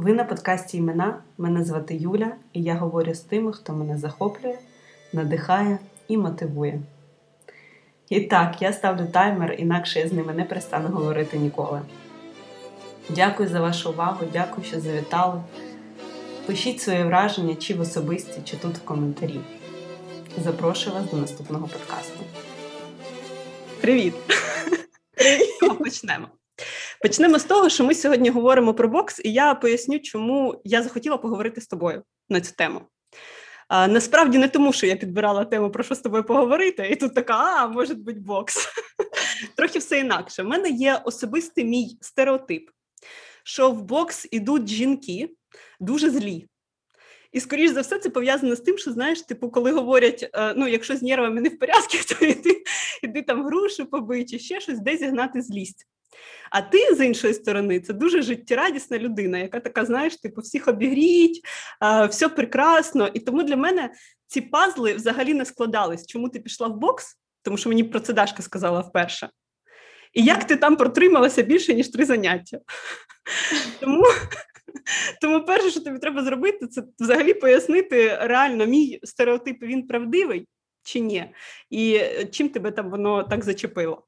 Ви на подкасті імена. Мене звати Юля, і я говорю з тими, хто мене захоплює, надихає і мотивує. І так, я ставлю таймер, інакше я з ними не перестану говорити ніколи. Дякую за вашу увагу, дякую, що завітали. Пишіть свої враження чи в особисті, чи тут в коментарі. Запрошую вас до наступного подкасту. Привіт! Привіт! Почнемо. Почнемо з того, що ми сьогодні говоримо про бокс, і я поясню, чому я захотіла поговорити з тобою на цю тему. А, Насправді не тому, що я підбирала тему про що з тобою поговорити, і тут така, а, може бути бокс. Трохи все інакше. У мене є особистий мій стереотип, що в бокс ідуть жінки дуже злі. І, скоріш за все, це пов'язано з тим, що знаєш, типу, коли говорять, е, ну, якщо з нервами не в порядку, то йди, йди там грушу побий, чи ще щось, де зігнати злість. А ти, з іншої сторони, це дуже життєрадісна людина, яка така, знаєш, типу, всіх обігріть, все прекрасно. І тому для мене ці пазли взагалі не складались. Чому ти пішла в бокс? Тому що мені про це Дашка сказала вперше. І як ти там протрималася більше, ніж три заняття? Тому тому перше, що тобі треба зробити, це взагалі пояснити реально, мій стереотип він правдивий чи ні, і е, чим тебе там воно так зачепило.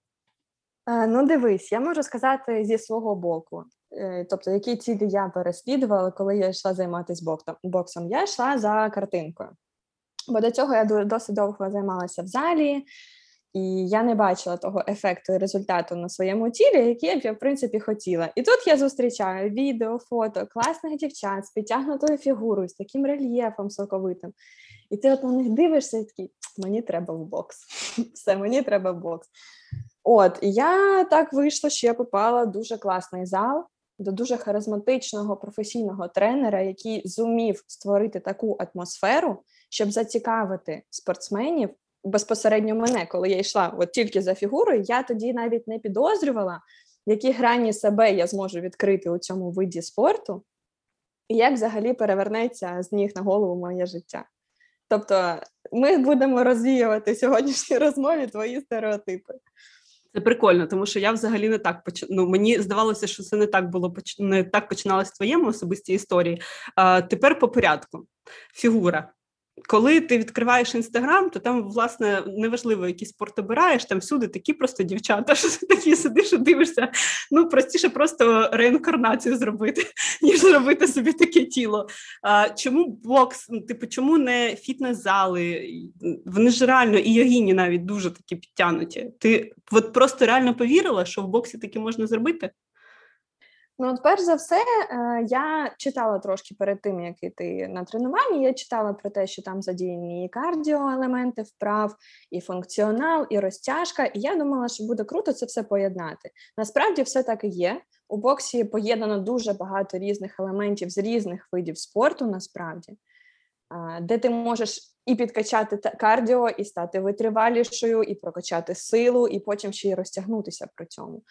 Е, ну, дивись, я можу сказати зі свого боку. Е, тобто, які цілі я переслідувала, коли я йшла займатися боксом. Я йшла за картинкою. Бо до цього я досить довго займалася в залі, і я не бачила того ефекту і результату на своєму тілі, який б я, в принципі, хотіла. І тут я зустрічаю відео, фото класних дівчат з підтягнутою фігурою, з таким рельєфом соковитим. І ти от на них дивишся і такий, мені треба в бокс. Все, мені треба в бокс. От, і я так вийшла, що я попала в дуже класний зал до дуже харизматичного професійного тренера, який зумів створити таку атмосферу, щоб зацікавити спортсменів. Безпосередньо мене, коли я йшла от тільки за фігурою, я тоді навіть не підозрювала, які грані себе я зможу відкрити у цьому виді спорту, і як взагалі перевернеться з ніг на голову моє життя. Тобто, ми будемо розвіювати сьогоднішній розмові твої стереотипи. Це прикольно, тому що я взагалі не так поч... ну, Мені здавалося, що це не так було не так починалось в твоєму особистій історії. А, Тепер по порядку. Фігура. Коли ти відкриваєш інстаграм, то там, власне, неважливо, який спорт обираєш, там всюди такі просто дівчата, що такі сидиш і дивишся. Ну, простіше просто реінкарнацію зробити, ніж зробити собі таке тіло. А, Чому бокс? Ну, типу, чому не фітнес-зали? Вони ж реально і йогіні навіть дуже такі підтянуті. Ти от просто реально повірила, що в боксі таке можна зробити? Ну, от перш за все, е, я читала трошки перед тим, як іти на тренування. Я читала про те, що там задіяні і кардіоелементи вправ, і функціонал, і розтяжка. І я думала, що буде круто це все поєднати. Насправді, все так і є. У боксі поєднано дуже багато різних елементів з різних видів спорту, насправді, де ти можеш і підкачати кардіо, і стати витривалішою, і прокачати силу, і потім ще й розтягнутися при цьому.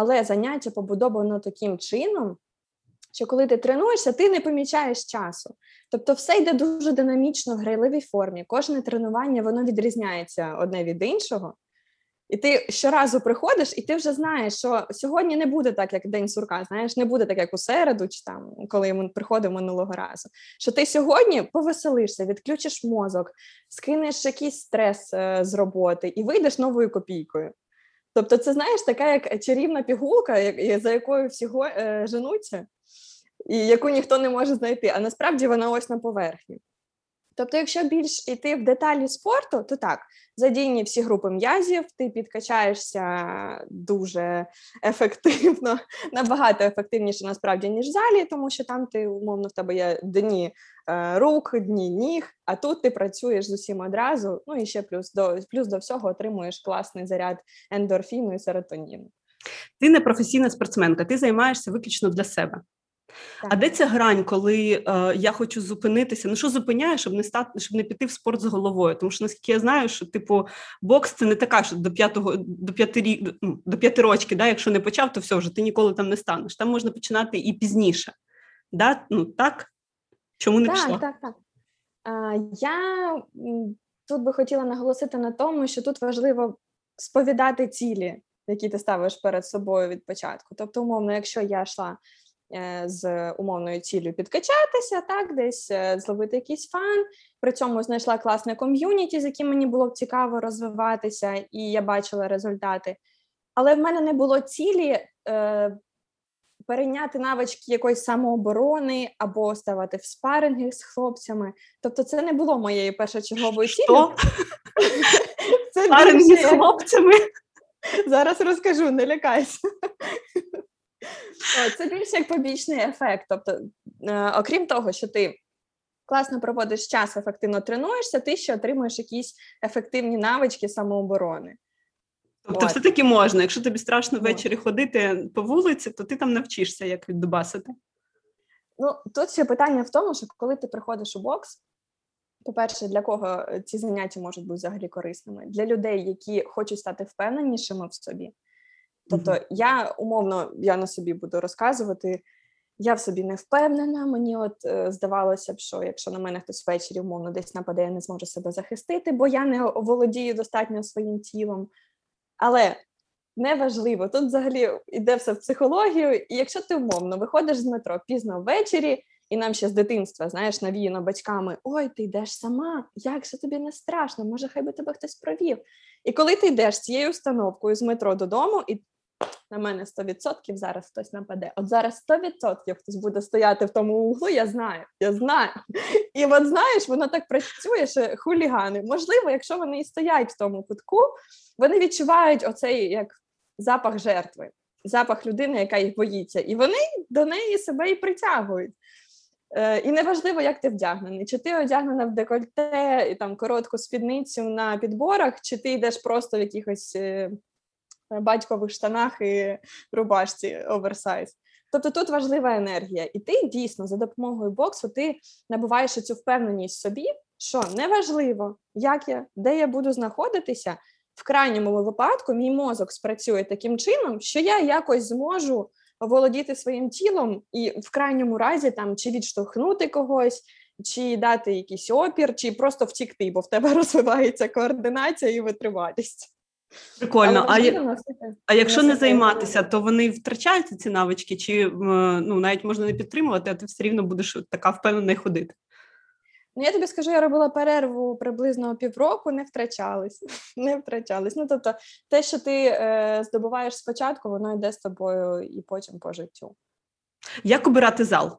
Але заняття побудовано таким чином, що коли ти тренуєшся, ти не помічаєш часу. Тобто, все йде дуже динамічно в грайливій формі. Кожне тренування воно відрізняється одне від іншого. І ти щоразу приходиш, і ти вже знаєш, що сьогодні не буде так, як день сурка. Знаєш, не буде так, як у середу, чи там коли ми приходив минулого разу. Що ти сьогодні повеселишся, відключиш мозок, скинеш якийсь стрес е, з роботи і вийдеш новою копійкою. Тобто, це знаєш, така як чарівна пігулка, за якою всі е, женуться, і яку ніхто не може знайти, а насправді вона ось на поверхні. Тобто, якщо більш йти в деталі спорту, то так, задійні всі групи м'язів, ти підкачаєшся дуже ефективно, набагато ефективніше насправді, ніж в залі, тому що там ти умовно в тебе є дні е, рук, дні ніг, а тут ти працюєш з усім одразу. Ну і ще плюс до плюс до всього отримуєш класний заряд ендорфіну і серотоніну. Ти не професійна спортсменка, ти займаєшся виключно для себе. Так. А де ця грань, коли е, я хочу зупинитися? Ну що зупиняє, щоб не стати, щоб не піти в спорт з головою? Тому що наскільки я знаю, що типу бокс це не така, що до п'ятого до п'яти до п'яти рочки, да, якщо не почав, то все вже ти ніколи там не станеш. Там можна починати і пізніше. Да? Ну так? Чому не так, пішла? Так, так, так. Я тут би хотіла наголосити на тому, що тут важливо сповідати цілі, які ти ставиш перед собою від початку. Тобто, умовно, якщо я йшла з умовною ціллю підкачатися, так, десь е, зловити якийсь фан. При цьому знайшла класне ком'юніті, з яким мені було б цікаво розвиватися, і я бачила результати. Але в мене не було цілі е, перейняти навички якоїсь самооборони або ставати в спаринги з хлопцями. Тобто, це не було моєю першочерговою ціллю. Більше з хлопцями. Зараз розкажу, не лякайся. Це більше як побічний ефект. Тобто, е, окрім того, що ти класно проводиш час, ефективно тренуєшся, ти ще отримуєш якісь ефективні навички самооборони. Тобто, От. все-таки можна. Якщо тобі страшно ввечері ходити по вулиці, то ти там навчишся, як віддубасити. Ну, тут ще питання в тому, що коли ти приходиш у бокс, по-перше, для кого ці заняття можуть бути взагалі корисними? Для людей, які хочуть стати впевненішими в собі. Тобто, я умовно я на собі буду розказувати. Я в собі не впевнена. Мені от е, здавалося б, що якщо на мене хтось ввечері умовно десь нападе, я не зможу себе захистити, бо я не володію достатньо своїм тілом. Але неважливо, тут взагалі йде все в психологію. І якщо ти умовно виходиш з метро пізно ввечері, і нам ще з дитинства, знаєш, навіяно батьками: ой, ти йдеш сама, як же тобі не страшно, може, хай би тебе хтось провів. І коли ти йдеш цією установкою з метро додому, і на мене 100% зараз хтось нападе. От зараз 100% хтось буде стояти в тому углу, я знаю, я знаю. І от знаєш, воно так працює, що хулігани. Можливо, якщо вони і стоять в тому кутку, вони відчувають оцей як запах жертви, запах людини, яка їх боїться, і вони до неї себе і притягують. Е, І неважливо, як ти вдягнений, чи ти одягнена в декольте і там коротку спідницю на підборах, чи ти йдеш просто в якихось е, батькових штанах і рубашці оверсайз. Тобто тут важлива енергія, і ти дійсно за допомогою боксу ти набуваєш цю впевненість в собі, що неважливо, як я, де я буду знаходитися, в крайньому випадку мій мозок спрацює таким чином, що я якось зможу володіти своїм тілом і в крайньому разі там чи відштовхнути когось, чи дати якийсь опір, чи просто втікти, бо в тебе розвивається координація і витривалість. Прикольно. А, я- а якщо не займатися, то вони втрачаються ці навички, чи ну, навіть можна не підтримувати, а ти все рівно будеш така впевнена і ходити. Ну, я тобі скажу, я робила перерву приблизно півроку, не втрачались. не втрачались. Ну, тобто, те, що ти е, здобуваєш спочатку, воно йде з тобою і потім по життю. Як обирати зал?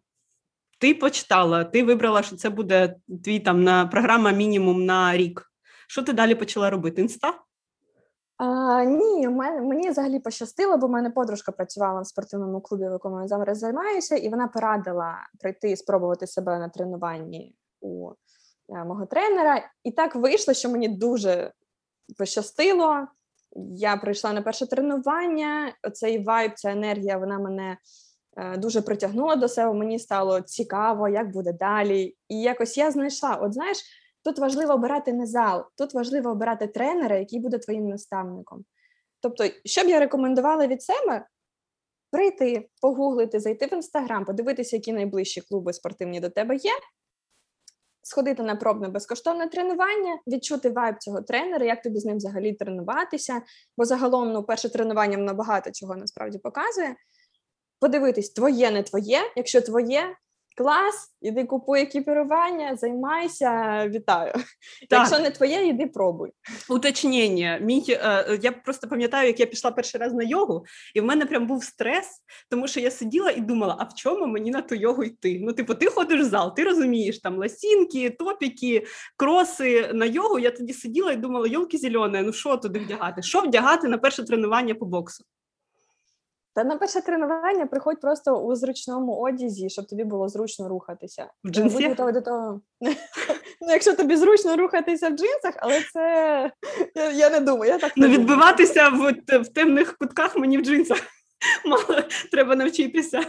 Ти почитала, ти вибрала, що це буде твій там на програма мінімум на рік. Що ти далі почала робити? Інста? А, ні, мене, мені взагалі пощастило, бо в мене подружка працювала в спортивному клубі, в якому я зараз займаюся, і вона порадила прийти і спробувати себе на тренуванні у е, мого тренера. І так вийшло, що мені дуже пощастило. Я прийшла на перше тренування. Оцей вайб, ця енергія, вона мене е, дуже притягнула до себе. Мені стало цікаво, як буде далі. І якось я знайшла. От знаєш, тут важливо обирати не зал, тут важливо обирати тренера, який буде твоїм наставником. Тобто, що б я рекомендувала від себе? Прийти, погуглити, зайти в інстаграм, подивитися, які найближчі клуби спортивні до тебе є, сходити на пробне безкоштовне тренування, відчути вайб цього тренера, як тобі з ним взагалі тренуватися. Бо загалом, ну, перше тренування воно багато чого насправді показує. Подивитись, твоє, не твоє. Якщо твоє, клас, іди купуй екіпірування, займайся, вітаю. Якщо не твоє, іди пробуй. Уточнення. Мій, е, я просто пам'ятаю, як я пішла перший раз на йогу, і в мене прям був стрес, тому що я сиділа і думала, а в чому мені на ту йогу йти? Ну, типу, ти ходиш в зал, ти розумієш там ласінки, топіки, кроси на йогу. Я тоді сиділа і думала, йолки зелені, ну що туди вдягати? Що вдягати на перше тренування по боксу? Та на перше тренування приходь просто у зручному одязі, щоб тобі було зручно рухатися. В Будь готовий до того. Ну, якщо тобі зручно рухатися в джинсах, але це я, я не думаю. Я так не Ну, відбиватися в, в темних кутках мені в джинсах. Мало треба навчитися.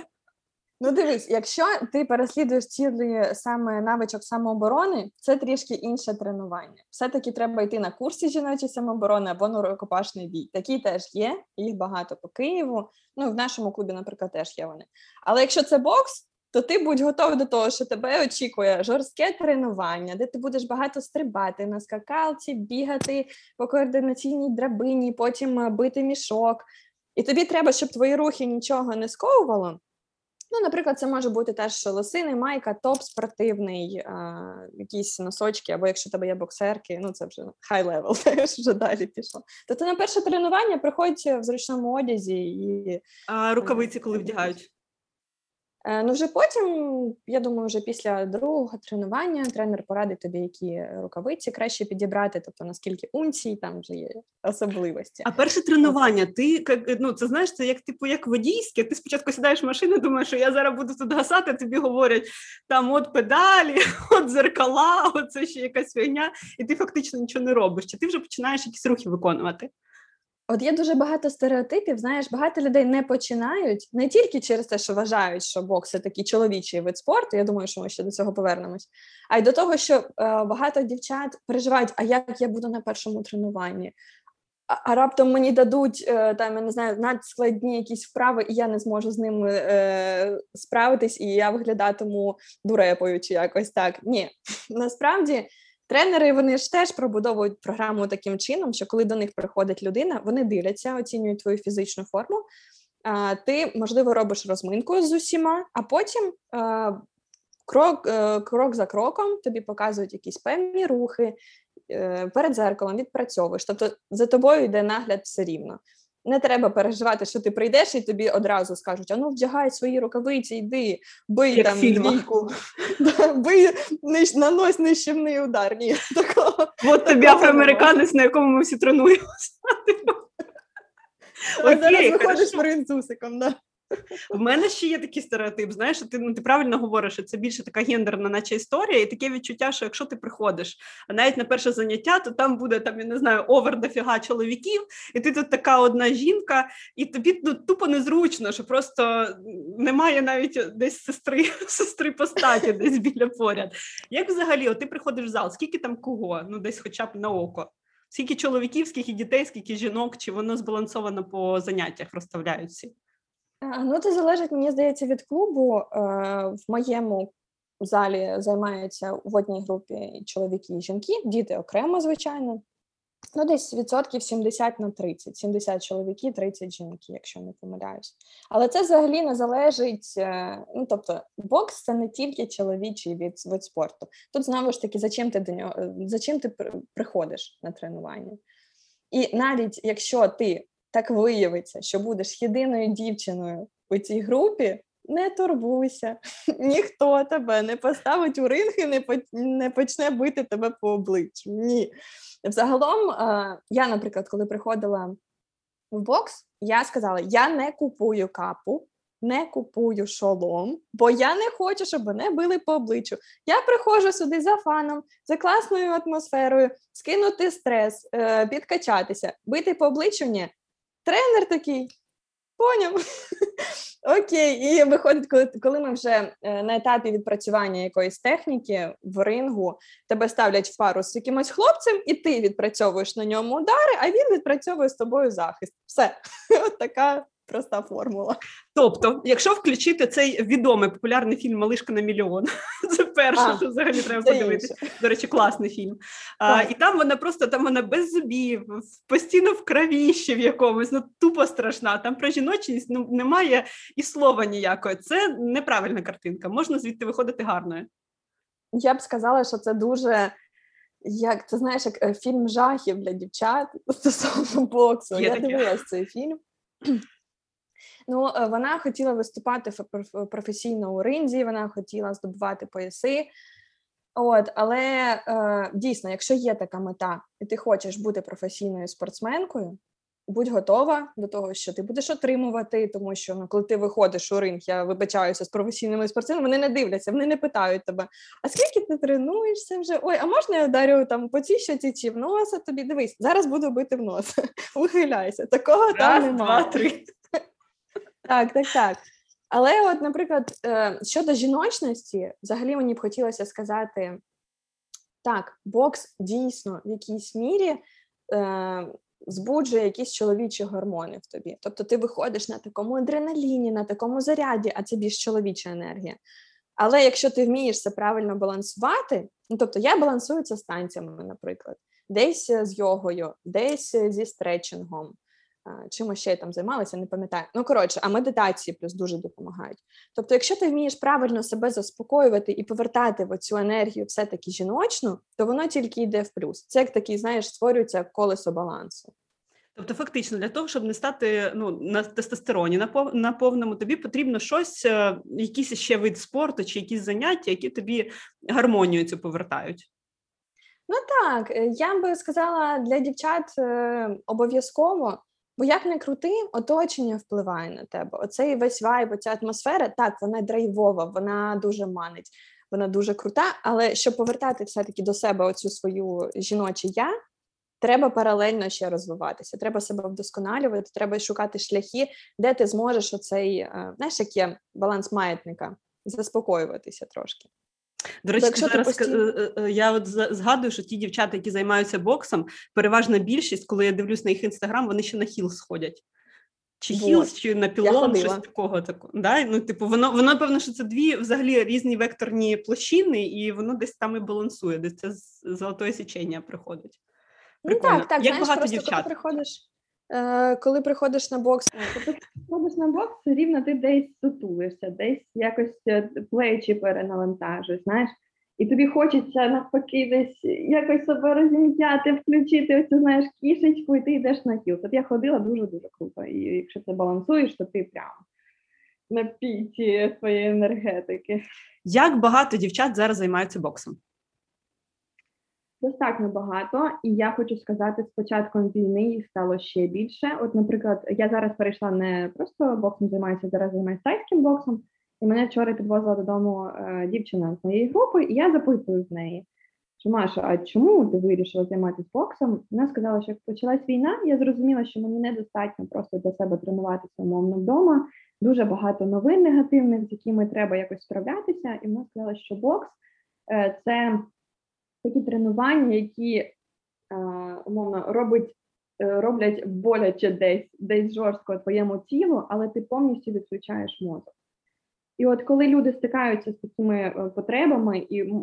Ну, дивись, якщо ти переслідуєш цілі саме навичок самооборони, це трішки інше тренування. Все-таки треба йти на курси жіночої самооборони або на рукопашний бій. Такі теж є, їх багато по Києву. Ну, в нашому клубі, наприклад, теж є вони. Але якщо це бокс, то ти будь готовий до того, що тебе очікує жорстке тренування, де ти будеш багато стрибати на скакалці, бігати по координаційній драбині, потім бити мішок. І тобі треба, щоб твої рухи нічого не сковувало. Ну, наприклад, це може бути теж лосини, майка, топ спортивний, а, якісь носочки, або якщо в тебе є боксерки, ну це вже high level, теж вже далі пішло. Тобто на перше тренування приходь в зручному одязі і А рукавиці коли вдягають? Е, Ну, вже потім, я думаю, вже після другого тренування тренер порадить тобі, які рукавиці краще підібрати, тобто наскільки унцій, там вже є особливості. А перше тренування, ти ну це знаєш, це як типу як водійське. Ти спочатку сідаєш в машину, думаєш, що я зараз буду тут гасати. Тобі говорять там от педалі, от зеркала, от це ще якась фігня, і ти фактично нічого не робиш. Чи ти вже починаєш якісь рухи виконувати? От є дуже багато стереотипів. Знаєш, багато людей не починають не тільки через те, що вважають, що бокс це такий чоловічий вид спорту. Я думаю, що ми ще до цього повернемось. А й до того, що е, багато дівчат переживають, а як я буду на першому тренуванні? А, раптом мені дадуть е, там, я не знаю, надскладні якісь вправи, і я не зможу з ними е, справитись, і я виглядатиму дурепою чи якось так. Ні, насправді. Тренери вони ж теж пробудовують програму таким чином, що коли до них приходить людина, вони дивляться, оцінюють твою фізичну форму. Ти, можливо, робиш розминку з усіма, а потім крок, е, крок за кроком тобі показують якісь певні рухи е, перед зеркалом, відпрацьовуєш. Тобто за тобою йде нагляд все рівно. Не треба переживати, що ти прийдеш і тобі одразу скажуть: а ну вдягай свої рукавиці, йди, бий Як там двійку, бий, нищ, нанось нищівний удар. Ні, такого. От тобі афроамериканець, на якому ми всі тренуємося. Зараз виходиш принцусиком, да. В мене ще є такий стереотип. Знаєш, ти ну ти правильно говориш, що це більше така гендерна, наче історія, і таке відчуття, що якщо ти приходиш, а навіть на перше заняття, то там буде там, я не знаю, овер дофіга чоловіків, і ти тут така одна жінка, і тобі ну, тупо незручно, що просто немає навіть десь сестри, сестри по статі, десь біля поряд. Як взагалі, от ти приходиш в зал, скільки там кого? Ну, десь хоча б на око. Скільки чоловіків, скільки дітей, скільки жінок, чи воно збалансовано по заняттях розставляють? Ну, це залежить, мені здається, від клубу. Е, В моєму залі займаються в одній групі чоловіки і жінки, діти окремо, звичайно. Ну, десь відсотків 70 на 30. 70 чоловіки, 30 жінки, якщо не помиляюсь. Але це взагалі не залежить. е, Ну, тобто, бокс це не тільки чоловічий від, вид спорту. Тут знову ж таки, за чим ти до нього, за чим ти приходиш на тренування. І навіть якщо ти так виявиться, що будеш єдиною дівчиною у цій групі, не турбуйся, ніхто тебе не поставить у ринг і не, не почне бити тебе по обличчю. Ні. Взагалом, я, наприклад, коли приходила в бокс, я сказала: я не купую капу. Не купую шолом, бо я не хочу, щоб мене били по обличчю. Я приходжу сюди за фаном, за класною атмосферою, скинути стрес, е, підкачатися, бити по обличчю ні. Тренер такий, поняв. Окей, і виходить, коли, коли ми вже е, на етапі відпрацювання якоїсь техніки в рингу, тебе ставлять в пару з якимось хлопцем, і ти відпрацьовуєш на ньому удари, а він відпрацьовує з тобою захист. Все, от така проста формула. Тобто, якщо включити цей відомий популярний фільм Малишка на мільйон, це перше, А, що взагалі треба подивитися. До речі, класний фільм. А, і там вона просто там вона без зубів, постійно в кровіщі в якомусь, ну тупо страшна. Там про жіночність ну, немає і слова ніякого. Це неправильна картинка. Можна звідти виходити гарною. Я б сказала, що це дуже. Як це знаєш, як е, фільм жахів для дівчат стосовно боксу. Є Я таке. дивилась цей фільм. Ну, е, вона хотіла виступати професійно у ринзі, вона хотіла здобувати пояси. От, але е, дійсно, якщо є така мета, і ти хочеш бути професійною спортсменкою, будь готова до того, що ти будеш отримувати, тому що ну, коли ти виходиш у ринг, я вибачаюся з професійними спортсменами, вони не дивляться, вони не питають тебе, а скільки ти тренуєшся вже? Ой, а можна я вдарю там по цій щоці чи в носа тобі? Дивись, зараз буду бити в нос. Ухиляйся. Такого там Раз, немає. два, три. Так, так, так. Але, от, наприклад, е, щодо жіночності, взагалі мені б хотілося сказати: так, бокс дійсно в якійсь мірі е, збуджує якісь чоловічі гормони в тобі. Тобто ти виходиш на такому адреналіні, на такому заряді, а це більш чоловіча енергія. Але якщо ти вмієш це правильно балансувати, ну тобто я балансую це з танцями, наприклад, десь е, з йогою, десь е, зі стретчингом. Чимось ще там займалася, не пам'ятаю. Ну, коротше, а медитації плюс дуже допомагають. Тобто, якщо ти вмієш правильно себе заспокоювати і повертати в цю енергію все-таки жіночну, то воно тільки йде в плюс. Це як такий, знаєш, створюється колесо балансу. Тобто, фактично, для того, щоб не стати ну, на тестостероні на на повному, тобі потрібно щось, е, якийсь ще вид спорту чи якісь заняття, які тобі гармонію цю повертають. Ну так, е, я би сказала для дівчат е, обов'язково, бо як не крути, оточення впливає на тебе. Оцей весь вайб, оця атмосфера, так, вона драйвова, вона дуже манить, вона дуже крута. Але щоб повертати все-таки до себе оцю свою жіноче я, треба паралельно ще розвиватися. Треба себе вдосконалювати, треба шукати шляхи, де ти зможеш оцей, е, знаєш, як є баланс маятника, заспокоюватися трошки. До речі, якщо ти зараз постійно- е, е, я от згадую, що ті дівчата, які займаються боксом, переважна більшість, коли я дивлюсь на їх інстаграм, вони ще на хіл сходять. Чи Вот. heels, чи на пілон, щось такого такого. Да? Ну, типу, воно, воно певно, що це дві взагалі різні векторні площини, і воно десь там і балансує, десь це золотое січення приходить. Ну так, так, Як знаєш, багато просто дівчат? коли приходиш, е, коли приходиш на бокс, Тобто, ти ходиш на бокс, все рівно ти десь сутулишся, десь якось е, плечі перенавантажуєш, знаєш, і тобі хочеться навпаки десь якось себе розім'яти, включити оцю, знаєш, кішечку, і ти йдеш на хіл. От я ходила дуже-дуже круто. І якщо це балансуєш, то ти прям на піті своєї енергетики. Як багато дівчат зараз займаються боксом? Достатньо багато, і я хочу сказати, з початком війни їх стало ще більше. От, наприклад, я зараз перейшла не просто боксом займаюся, зараз займаюся тайським боксом, і мене вчора підвозила додому е, дівчина з моєї групи, і я запитую в неї, що Маша, а чому ти вирішила займатися боксом? Вона сказала, що як почалась війна, я зрозуміла, що мені недостатньо просто для себе тренуватися умовно вдома. Дуже багато новин негативних, з якими треба якось справлятися. І вона сказала, що бокс е, це такі тренування, які умовно робить, е, роблять боляче десь, десь жорстко твоєму тілу, але ти повністю відключаєш мозок. І от коли люди стикаються з такими е, потребами і,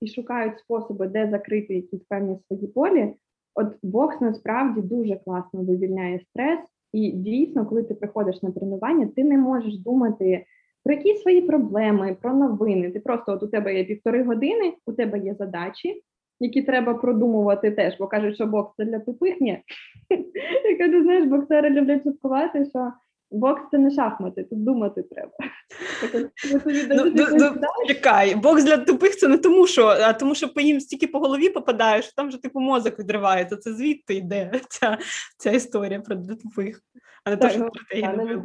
і шукають способи, де закрити якісь певні свої болі, от бокс насправді дуже класно вивільняє стрес. І дійсно, коли ти приходиш на тренування, ти не можеш думати про якісь свої проблеми, про новини. Ти просто от у тебе є півтори години, у тебе є задачі, які треба продумувати теж, бо кажуть, що бокс це для тупих. Ні. Я кажу, знаєш, боксери люблять шуткувати, що бокс це не шахмати, тут думати треба. Ну, ну, ну, чекай, бокс для тупих це не тому, що, а тому, що по їм стільки по голові попадаєш, що там же типу мозок відривається. Це звідти йде ця, історія про для тупих, а не те, Так, що ну, стратегія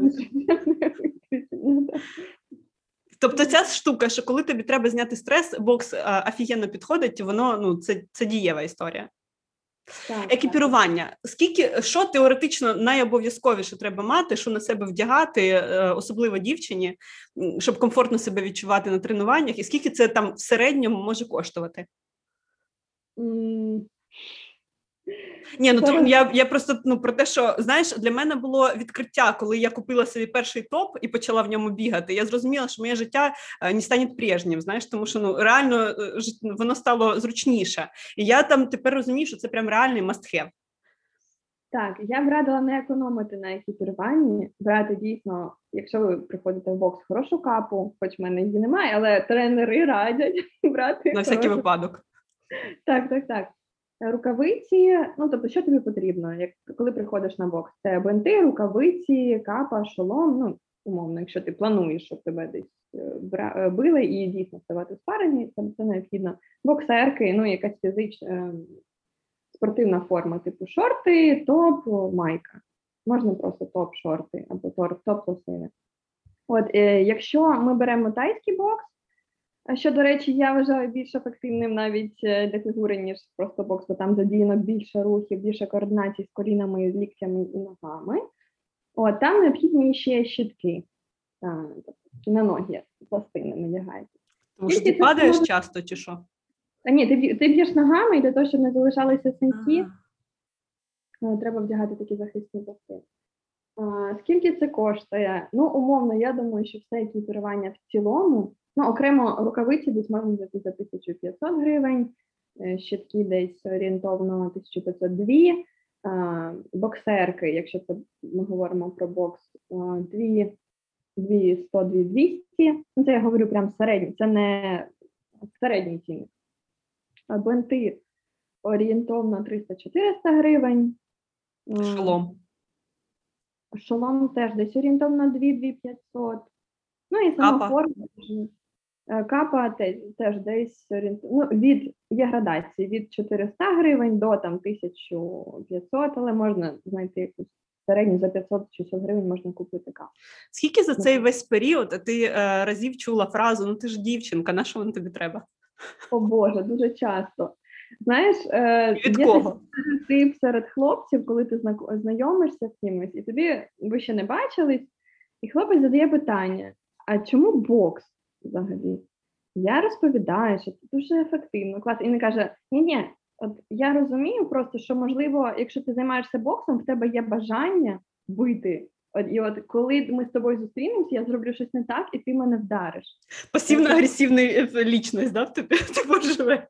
Тобто ця штука, що коли тобі треба зняти стрес, бокс а, офігенно підходить, воно ну це, це дієва історія. Так, так. Екіпірування. Скільки що теоретично найобов'язковіше треба мати, що на себе вдягати, е, особливо дівчині, щоб комфортно себе відчувати на тренуваннях, і скільки це там в середньому може коштувати? Ні, ну то я, я просто ну про те, що знаєш, для мене було відкриття, коли я купила собі перший топ і почала в ньому бігати. Я зрозуміла, що моє життя е, не стане прежнім, знаєш, тому що ну реально е, воно стало зручніше. І я там тепер розумію, що це прям реальний must-have. Так, я б радила не економити на екіпіруванні, брати дійсно, якщо ви приходите в бокс, хорошу капу, хоч в мене її немає, але тренери радять брати на всякий хорошу випадок. Так, так, так. Рукавиці, ну тобто, що тобі потрібно, як коли приходиш на бокс? Це бинти, рукавиці, капа, шолом. Ну, умовно, якщо ти плануєш, щоб тебе десь е, е, били і дійсно ставати спарені, це, це необхідно. Боксерки, ну якась фізична е, спортивна форма, типу шорти, топ, майка. Можна просто топ-шорти або топ-лосини. От, е, якщо ми беремо тайський бокс. А що, до речі, я вважаю більш ефективним навіть е, для фігури, ніж просто бокс, бо там задіяно більше рухів, більше координації з колінами, з ліктями і ногами. От, там необхідні ще щитки. А, тобто на ноги пластини надягається. Тому що ти падаєш може- часто, чи що? Та ні, ти, ти б'єш ногами і для того, щоб не залишалися синці, Ага. е, треба вдягати такі захисні пластини. Скільки це коштує? Ну, умовно, я думаю, що все екіпірування в цілому, ну, окремо рукавиці десь можна взяти за 1500 гривень, е, щитки десь орієнтовно 1502, е, боксерки, якщо це ми говоримо про бокс, е, дві, дві 100, дві 200. Ну, це я говорю прям середній, це не середній цінник. А Бенти орієнтовно 300-400 гривень. Е, Шолом. Шолом теж десь орієнтовно 2-2-500. Ну і сама форма. Е, Капа теж, десь. Ну, від, є градації від 400 гривень до там 1500, але можна знайти якусь середню за 500-600 гривень можна купити капу. Скільки за цей весь період ти е, разів чула фразу: ну ти ж дівчинка, на що воно тобі треба? О Боже, дуже часто. Знаєш, е, Від є кого? ти серед хлопців, коли ти знайомишся з кимось, і тобі ви ще не бачились, і хлопець задає питання: а чому бокс взагалі? Я розповідаю, що це дуже ефективно, клас. І він каже: ні, ні, от я розумію просто, що можливо, якщо ти займаєшся боксом, в тебе є бажання бити. От, і от коли ми з тобою зустрінемося, я зроблю щось не так, і ти мене вдариш. Пасивно-агресивна е, лічність, да, в тобі типу, живе.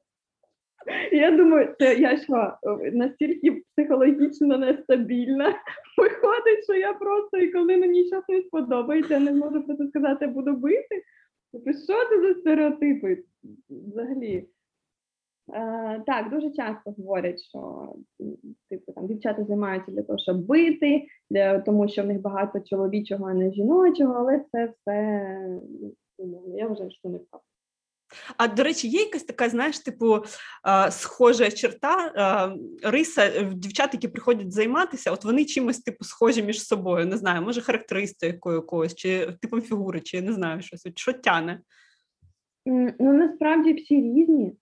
Я думаю, це я що настільки психологічно нестабільна. Виходить, що я просто і коли мені щось не сподобається, я не можу просто сказати, буду бити. Тобто, що це за стереотипи взагалі? Е, так, дуже часто говорять, що типу там дівчата займаються для того, щоб бити, для тому, що в них багато чоловічого, а не жіночого, але це все ну. Я вважаю, що не правда. А до речі, є якась така, знаєш, типу, схожа черта, риса е, дівчат, які приходять займатися, от вони чимось типу схожі між собою. Не знаю, може характеристикою якоюсь, чи типом фігури, чи не знаю щось. От Що тяне? Ну, насправді всі різні.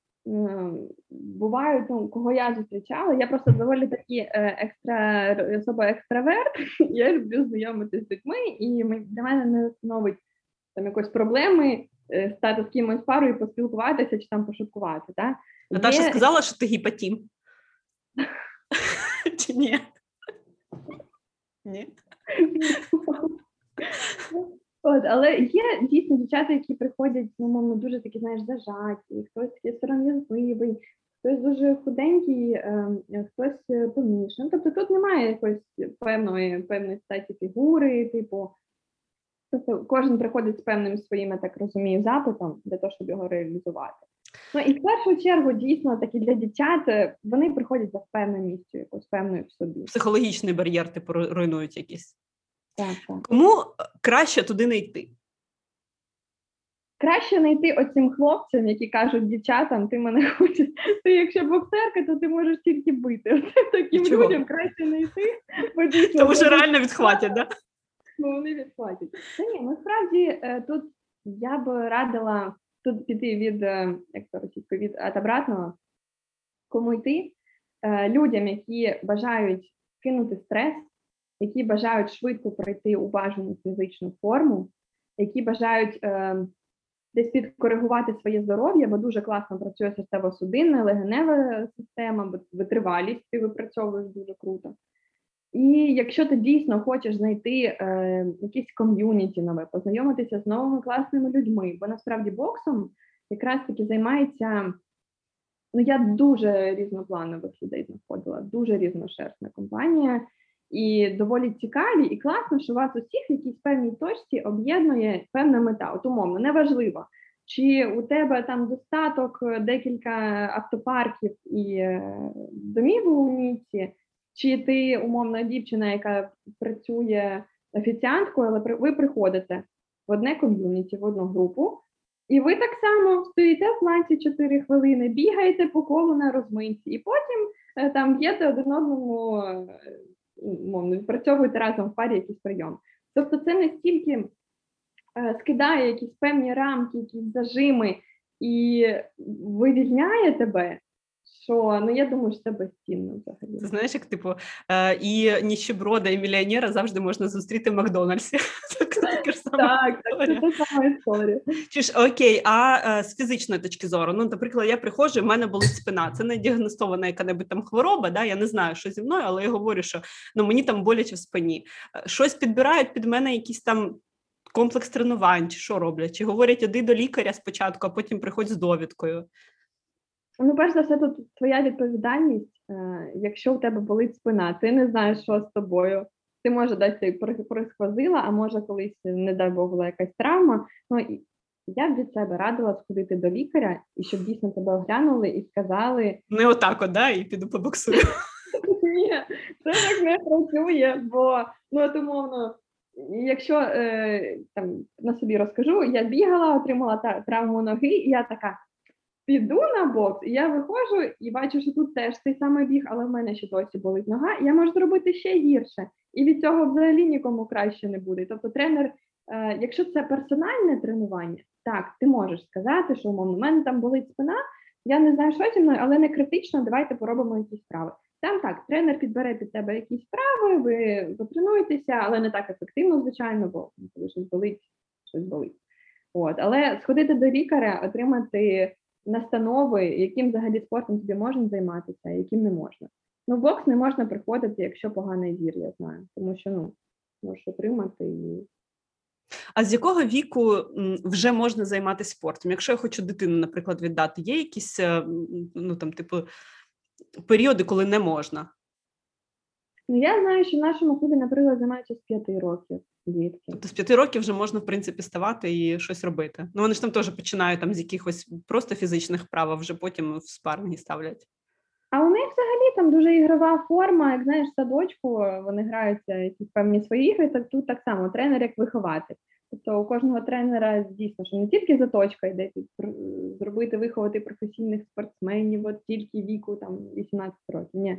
Бувають, ну, кого я зустрічала, я просто доволі такі е, екстра особа екстраверт. Я люблю знайомитися з людьми, і для мене не становить там якоїсь проблеми стати з кимось парою, поспілкуватися чи там пошуткувати. Та? Наташа Є- сказала, що ти гіпатім. Чи ні? Ні. От, але є дійсно дівчата, які приходять, ну, мовно, дуже такі, знаєш, зажаті, хтось такий сором'язливий, хтось дуже худенький, е, хтось е. Ну, тобто тут немає якоїсь певної певної статі фігури, типу. Тобто кожен приходить з певним своїм, я так розумію, запитом для того, щоб його реалізувати. Ну і в першу чергу, дійсно, такі для дівчат е, вони приходять за впевненістю, якось певною в собі. Психологічний бар'єр, типу, ру- руйнують якісь. Так, так. Кому е, краще туди не йти? Краще не йти оцим хлопцям, які кажуть дівчатам, ти мене хочеш. Ти якщо боксерка, то ти можеш тільки бити. Таким Чого? людям краще не йти, бо дійсно Тому що реально відхватять, да? Ну, вони відплатять. Та ні, насправді е, тут я б радила тут піти від е, як це російською, від от обратного, кому йти Е, людям, які бажають кинути стрес, які бажають швидко пройти у бажану фізичну форму, які бажають е, десь підкоригувати своє здоров'я, бо дуже класно працює серцево-судинна, легенева система, витривалість ти випрацьовуєш дуже круто. І якщо ти дійсно хочеш знайти е, якісь ком'юніті нове, познайомитися з новими класними людьми, бо насправді боксом якраз таки займається. Ну, я дуже різнопланових людей знаходила, дуже різношерстна компанія, і доволі цікаві, і класно, що вас усіх в якійсь певній точці об'єднує певна мета. От умовно, неважливо, чи у тебе там достаток, е, декілька автопарків і е, домів у Ніці, чи ти умовна дівчина, яка працює офіціанткою, але ви приходите в одне ком'юніті, в одну групу, і ви так само стоїте в планці 4 хвилини, бігаєте по колу на розминці, і потім е, там б'єте один одному, е, умовно, відпрацьовуєте разом в парі якийсь прийом. Тобто це не стільки е, скидає якісь певні рамки, якісь зажими і вивільняє тебе, що ну я думаю, що це безцінно взагалі. Це знаєш, як типу, і ніщеброда, і мільйонера завжди можна зустріти в Макдональдсі. Так, це та сама історія. Чи ж окей, а е, з фізичної точки зору? Ну, наприклад, я приходжу, в мене болить спина. Це не діагностована яка-небудь там хвороба. Да? Я не знаю, що зі мною, але я говорю, що ну мені там боляче в спині. Е, Щось підбирають під мене якісь там. Комплекс тренувань, чи що роблять? Чи говорять, іди до лікаря спочатку, а потім приходь з довідкою. Ну, перш за все, тут твоя відповідальність Е, якщо у тебе болить спина, ти не знаєш, що з тобою. Ти може десь ти присхвозила, а може колись, не дай Бог, була якась травма. Ну і я б від себе радила сходити до лікаря і щоб дійсно тебе оглянули і сказали: Не отак, от, да, і піду побоксую. ні, це так не працює, бо ну от умовно, якщо е, там на собі розкажу, я бігала, отримала та, травму ноги, і я така. Піду на бокс, і я виходжу і бачу, що тут теж той самий біг, але в мене ще досі болить нога, і я можу зробити ще гірше. І від цього взагалі нікому краще не буде. Тобто, тренер, е, якщо це персональне тренування, так, ти можеш сказати, що умовно, у мене там болить спина, я не знаю, що зі мною, але не критично, давайте поробимо якісь справи. Там так, тренер підбере під тебе якісь справи, ви потренуєтеся, але не так ефективно, звичайно, бо коли щось болить, щось болить. От, але сходити до лікаря, отримати настанови, яким взагалі спортом тобі можна займатися, а яким не можна. Ну, в бокс не можна приходити, якщо поганий зір, я знаю, тому що ну можеш отримати і. А з якого віку вже можна займатися спортом? Якщо я хочу дитину, наприклад, віддати, є якісь е, ну там, типу, періоди, коли не можна? Ну, я знаю, що в нашому клубі, наприклад, займаються з п'яти років дітки. Тобто з п'яти років вже можна, в принципі, ставати і щось робити. Ну, вони ж там теж починають там з якихось просто фізичних прав, а вже потім в спарринги ставлять. А у них взагалі там дуже ігрова форма, як знаєш, садочку вони граються якісь певні свої ігри, так тут так само тренер як вихователь. Тобто у кожного тренера дійсно, що не тільки заточка йде під зробити, виховати професійних спортсменів, от тільки віку там 18 років. Ні.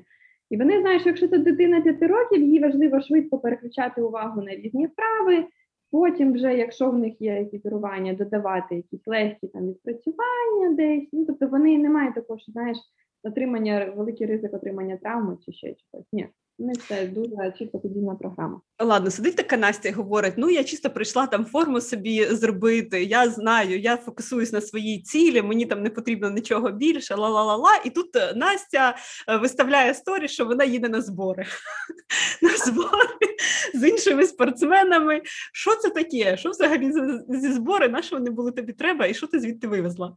І вони знають, що якщо це дитина 5 років, їй важливо швидко переключати увагу на різні вправи. Потім, вже, якщо в них є екіпірування, додавати якісь легкі там відпрацювання десь. Ну тобто вони не мають такого, що знаєш, отримання великий ризик отримання травми чи ще чогось. Ні. Не це дуже чисто подібна програма. Ладно, сидить така Настя і говорить: ну я чисто прийшла там форму собі зробити. Я знаю, я фокусуюсь на своїй цілі, мені там не потрібно нічого більше. Ла-ла-ла-ла. І тут е, Настя е, виставляє сторі, що вона їде на збори. На збори з іншими спортсменами. Що це таке? Що взагалі зі збори? На що вони були тобі треба, і що ти звідти вивезла?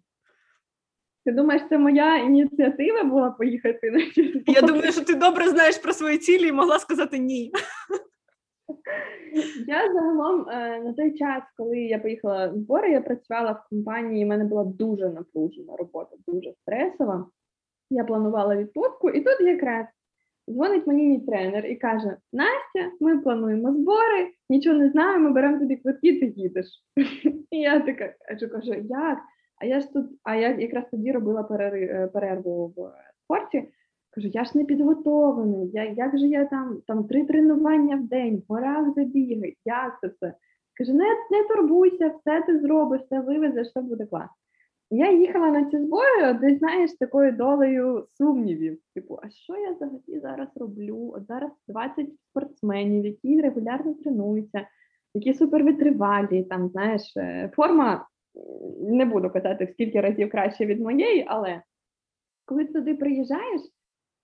Ти думаєш, це моя ініціатива була поїхати на ці Я думаю, що ти добре знаєш про свої цілі і могла сказати ні. Я загалом е, на той час, коли я поїхала в збори, я працювала в компанії, і в мене була дуже напружена робота, дуже стресова. Я планувала відпустку, і тут якраз дзвонить мені мій тренер і каже: Настя, ми плануємо збори, нічого не знаємо, беремо тобі квитки, ти їдеш. І я така кажу, як? А я ж тут, а я якраз тоді робила е, перерву в спорті. Кажу, я ж не підготовлений. Я, Як же я там там три тренування в день, в горах забіги, як це все? Каже, не не турбуйся, все ти зробиш, все вивезеш, все буде класно. Я їхала на ці збори, десь знаєш, такою долею сумнівів. Типу, а що я взагалі зараз роблю? От зараз 20 спортсменів, які регулярно тренуються, які супервитривалі, там знаєш, е, форма не буду казати скільки разів краще від моєї, але коли ти туди приїжджаєш,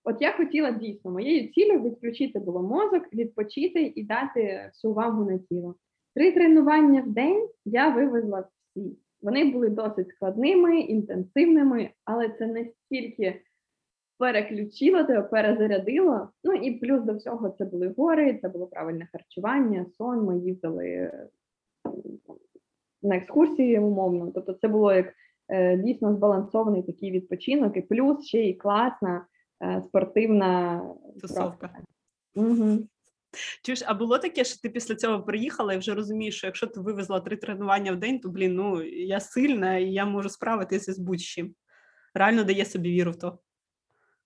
от я хотіла дійсно моєю цілею відключити було мозок, відпочити і дати всю увагу на тіло. Три тренування в день я вивезла всі. Вони були досить складними, інтенсивними, але це настільки переключило тебе, перезарядило. Ну і плюс до всього це були гори, це було правильне харчування, сон. Ми їздили на екскурсії умовно. Тобто, це було як е, дійсно збалансований такий відпочинок, і плюс ще й класна е, спортивна тусовка. Угу. Чуєш, а було таке, що ти після цього приїхала і вже розумієш, що якщо ти вивезла три тренування в день, то блін, ну я сильна і я можу справитися з будь-чим. Реально дає собі віру в то.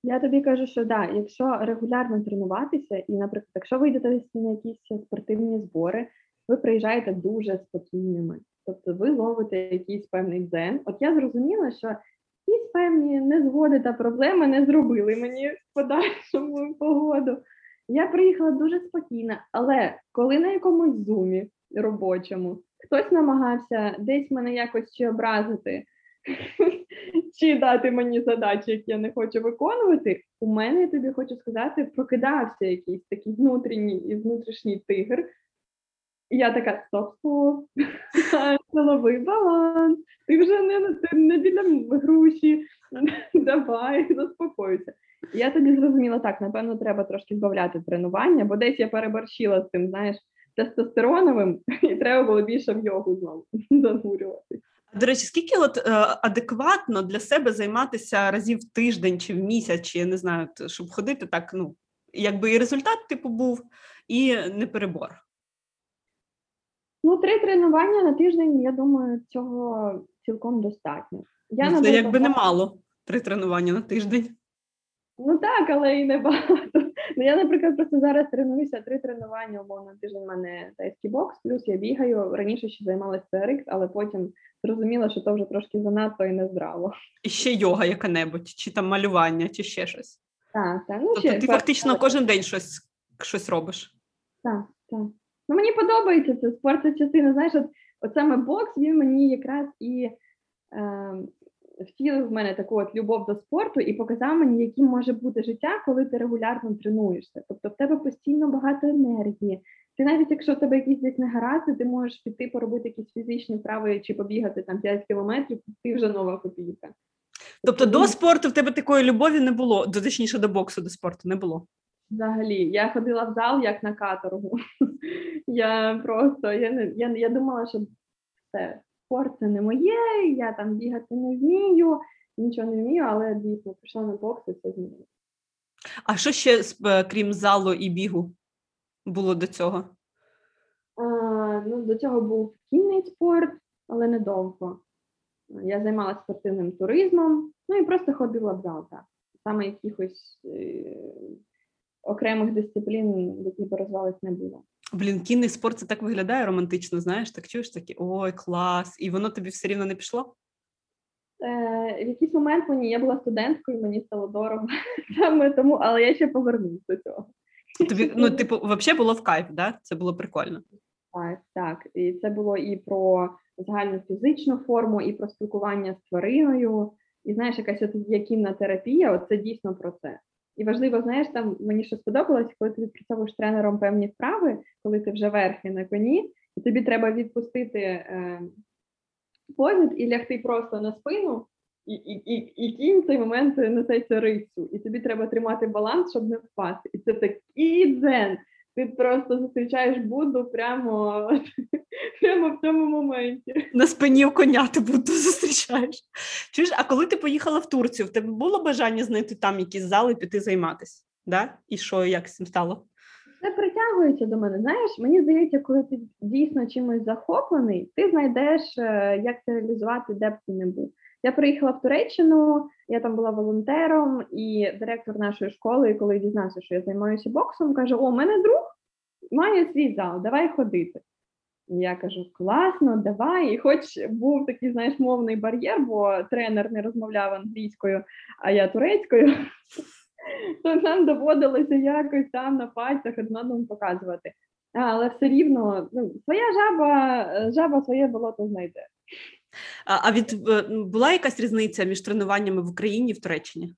Я тобі кажу, що да, якщо регулярно тренуватися, і, наприклад, якщо ви йдете на якісь спортивні збори, ви приїжджаєте дуже спокійними. Тобто ви ловите якийсь певний дзен. От я зрозуміла, що якісь певні незгоди та проблеми не зробили мені в подальшому погоду. Я приїхала дуже спокійно, але коли на якомусь зумі робочому хтось намагався десь мене якось чи образити, чи дати мені задачі, які я не хочу виконувати, у мене я тобі хочу сказати, прокидався якийсь такий внутрішній і внутрішній тигр, я така стоп, стоп, силовий баланс, ти вже не ти не біля груші, давай, заспокойся. Я тоді зрозуміла так, напевно, треба трошки збавляти тренування, бо десь я переборщила з тим, знаєш, тестостероновим, і треба було більше в йогу знову занурювати. До речі, скільки от е, адекватно для себе займатися разів в тиждень чи в місяць, чи я не знаю, щоб ходити так, ну якби і результат типу був, і не перебор. Ну, три тренування на тиждень, я думаю, цього цілком достатньо. Я, Ну, це наприклад, якби немало три тренування на тиждень. Ну так, але і небагато. Ну я, наприклад, просто зараз тренуюся три тренування умовно на тиждень. У мене тайський бокс, плюс я бігаю. Раніше ще займалася TRX, але потім зрозуміла, що то вже трошки занадто і нездраво. І ще йога яка-небудь, чи там малювання, чи ще щось. Так, так. Ну, Тобто ще ти фактично кожен день щось, щось робиш. Так, так. Ну мені подобається це спорт, це частина. Знаєш, от, от саме бокс він мені якраз і е, втілив в мене таку от любов до спорту і показав мені, яким може бути життя, коли ти регулярно тренуєшся. Тобто в тебе постійно багато енергії. Ти навіть якщо в тебе якісь десь негаразди, ти можеш піти поробити якісь фізичні вправи чи побігати там 5 кілометрів, ти вже нова копійка. Тобто до спорту в тебе такої любові не було, точніше до боксу, до спорту не було. Взагалі, я ходила в зал як на каторгу. Я просто я не я, я думала, що все, спорт це не моє, я там бігати не вмію, нічого не вмію, але дійсно прийшла на бокс і це змінило. А що ще е, крім залу і бігу було до цього? А, ну, до цього був кінний спорт, але недовго. Я займалася спортивним туризмом, ну і просто ходила в зал. Так. Саме якихось е, окремих дисциплін, які би розвалить не було. Блін, кінний спорт це так виглядає романтично, знаєш, так чуєш такі ой, клас, і воно тобі все рівно не пішло? Е, в якийсь момент мені я була студенткою, мені стало дорого саме тому, але я ще повернусь до цього. Тобі, ну, типу, взагалі було в кайф, да? Це було прикольно. Так, так. І це було і про загальну фізичну форму, і про спілкування з твариною. І знаєш, якась от є кінна терапія, от це дійсно про це. І важливо, знаєш, там мені що сподобалось, коли ти відпрацьовуєш тренером певні вправи, коли ти вже верхи на коні, і тобі треба відпустити е, повід і лягти просто на спину, і, і, і, і кінь в цей момент несеться рицю. І тобі треба тримати баланс, щоб не впасти. І це такий дзен. Ти просто зустрічаєш Будду прямо, прямо в цьому моменті. На спині у коня ти будто зустрічаєш. Чуєш, а коли ти поїхала в Турцію, в тебе було бажання знайти там якісь зали, піти займатися? Да? І що, як з цим стало? Це притягується до мене. Знаєш, мені здається, коли ти дійсно чимось захоплений, ти знайдеш, е, як це реалізувати, де б ти не був. Я приїхала в Туреччину, я там була волонтером, і директор нашої школи, коли дізнався, що я займаюся боксом, каже: О, у мене друг має свій зал, давай ходити. Я кажу: класно, давай. І хоч був такий, знаєш, мовний бар'єр, бо тренер не розмовляв англійською, а я турецькою, то нам доводилося якось там на пальцях одному показувати. Але все рівно, ну, своя жаба, жаба своє болото знайде. А, від е, була якась різниця між тренуваннями в Україні і в Туреччині?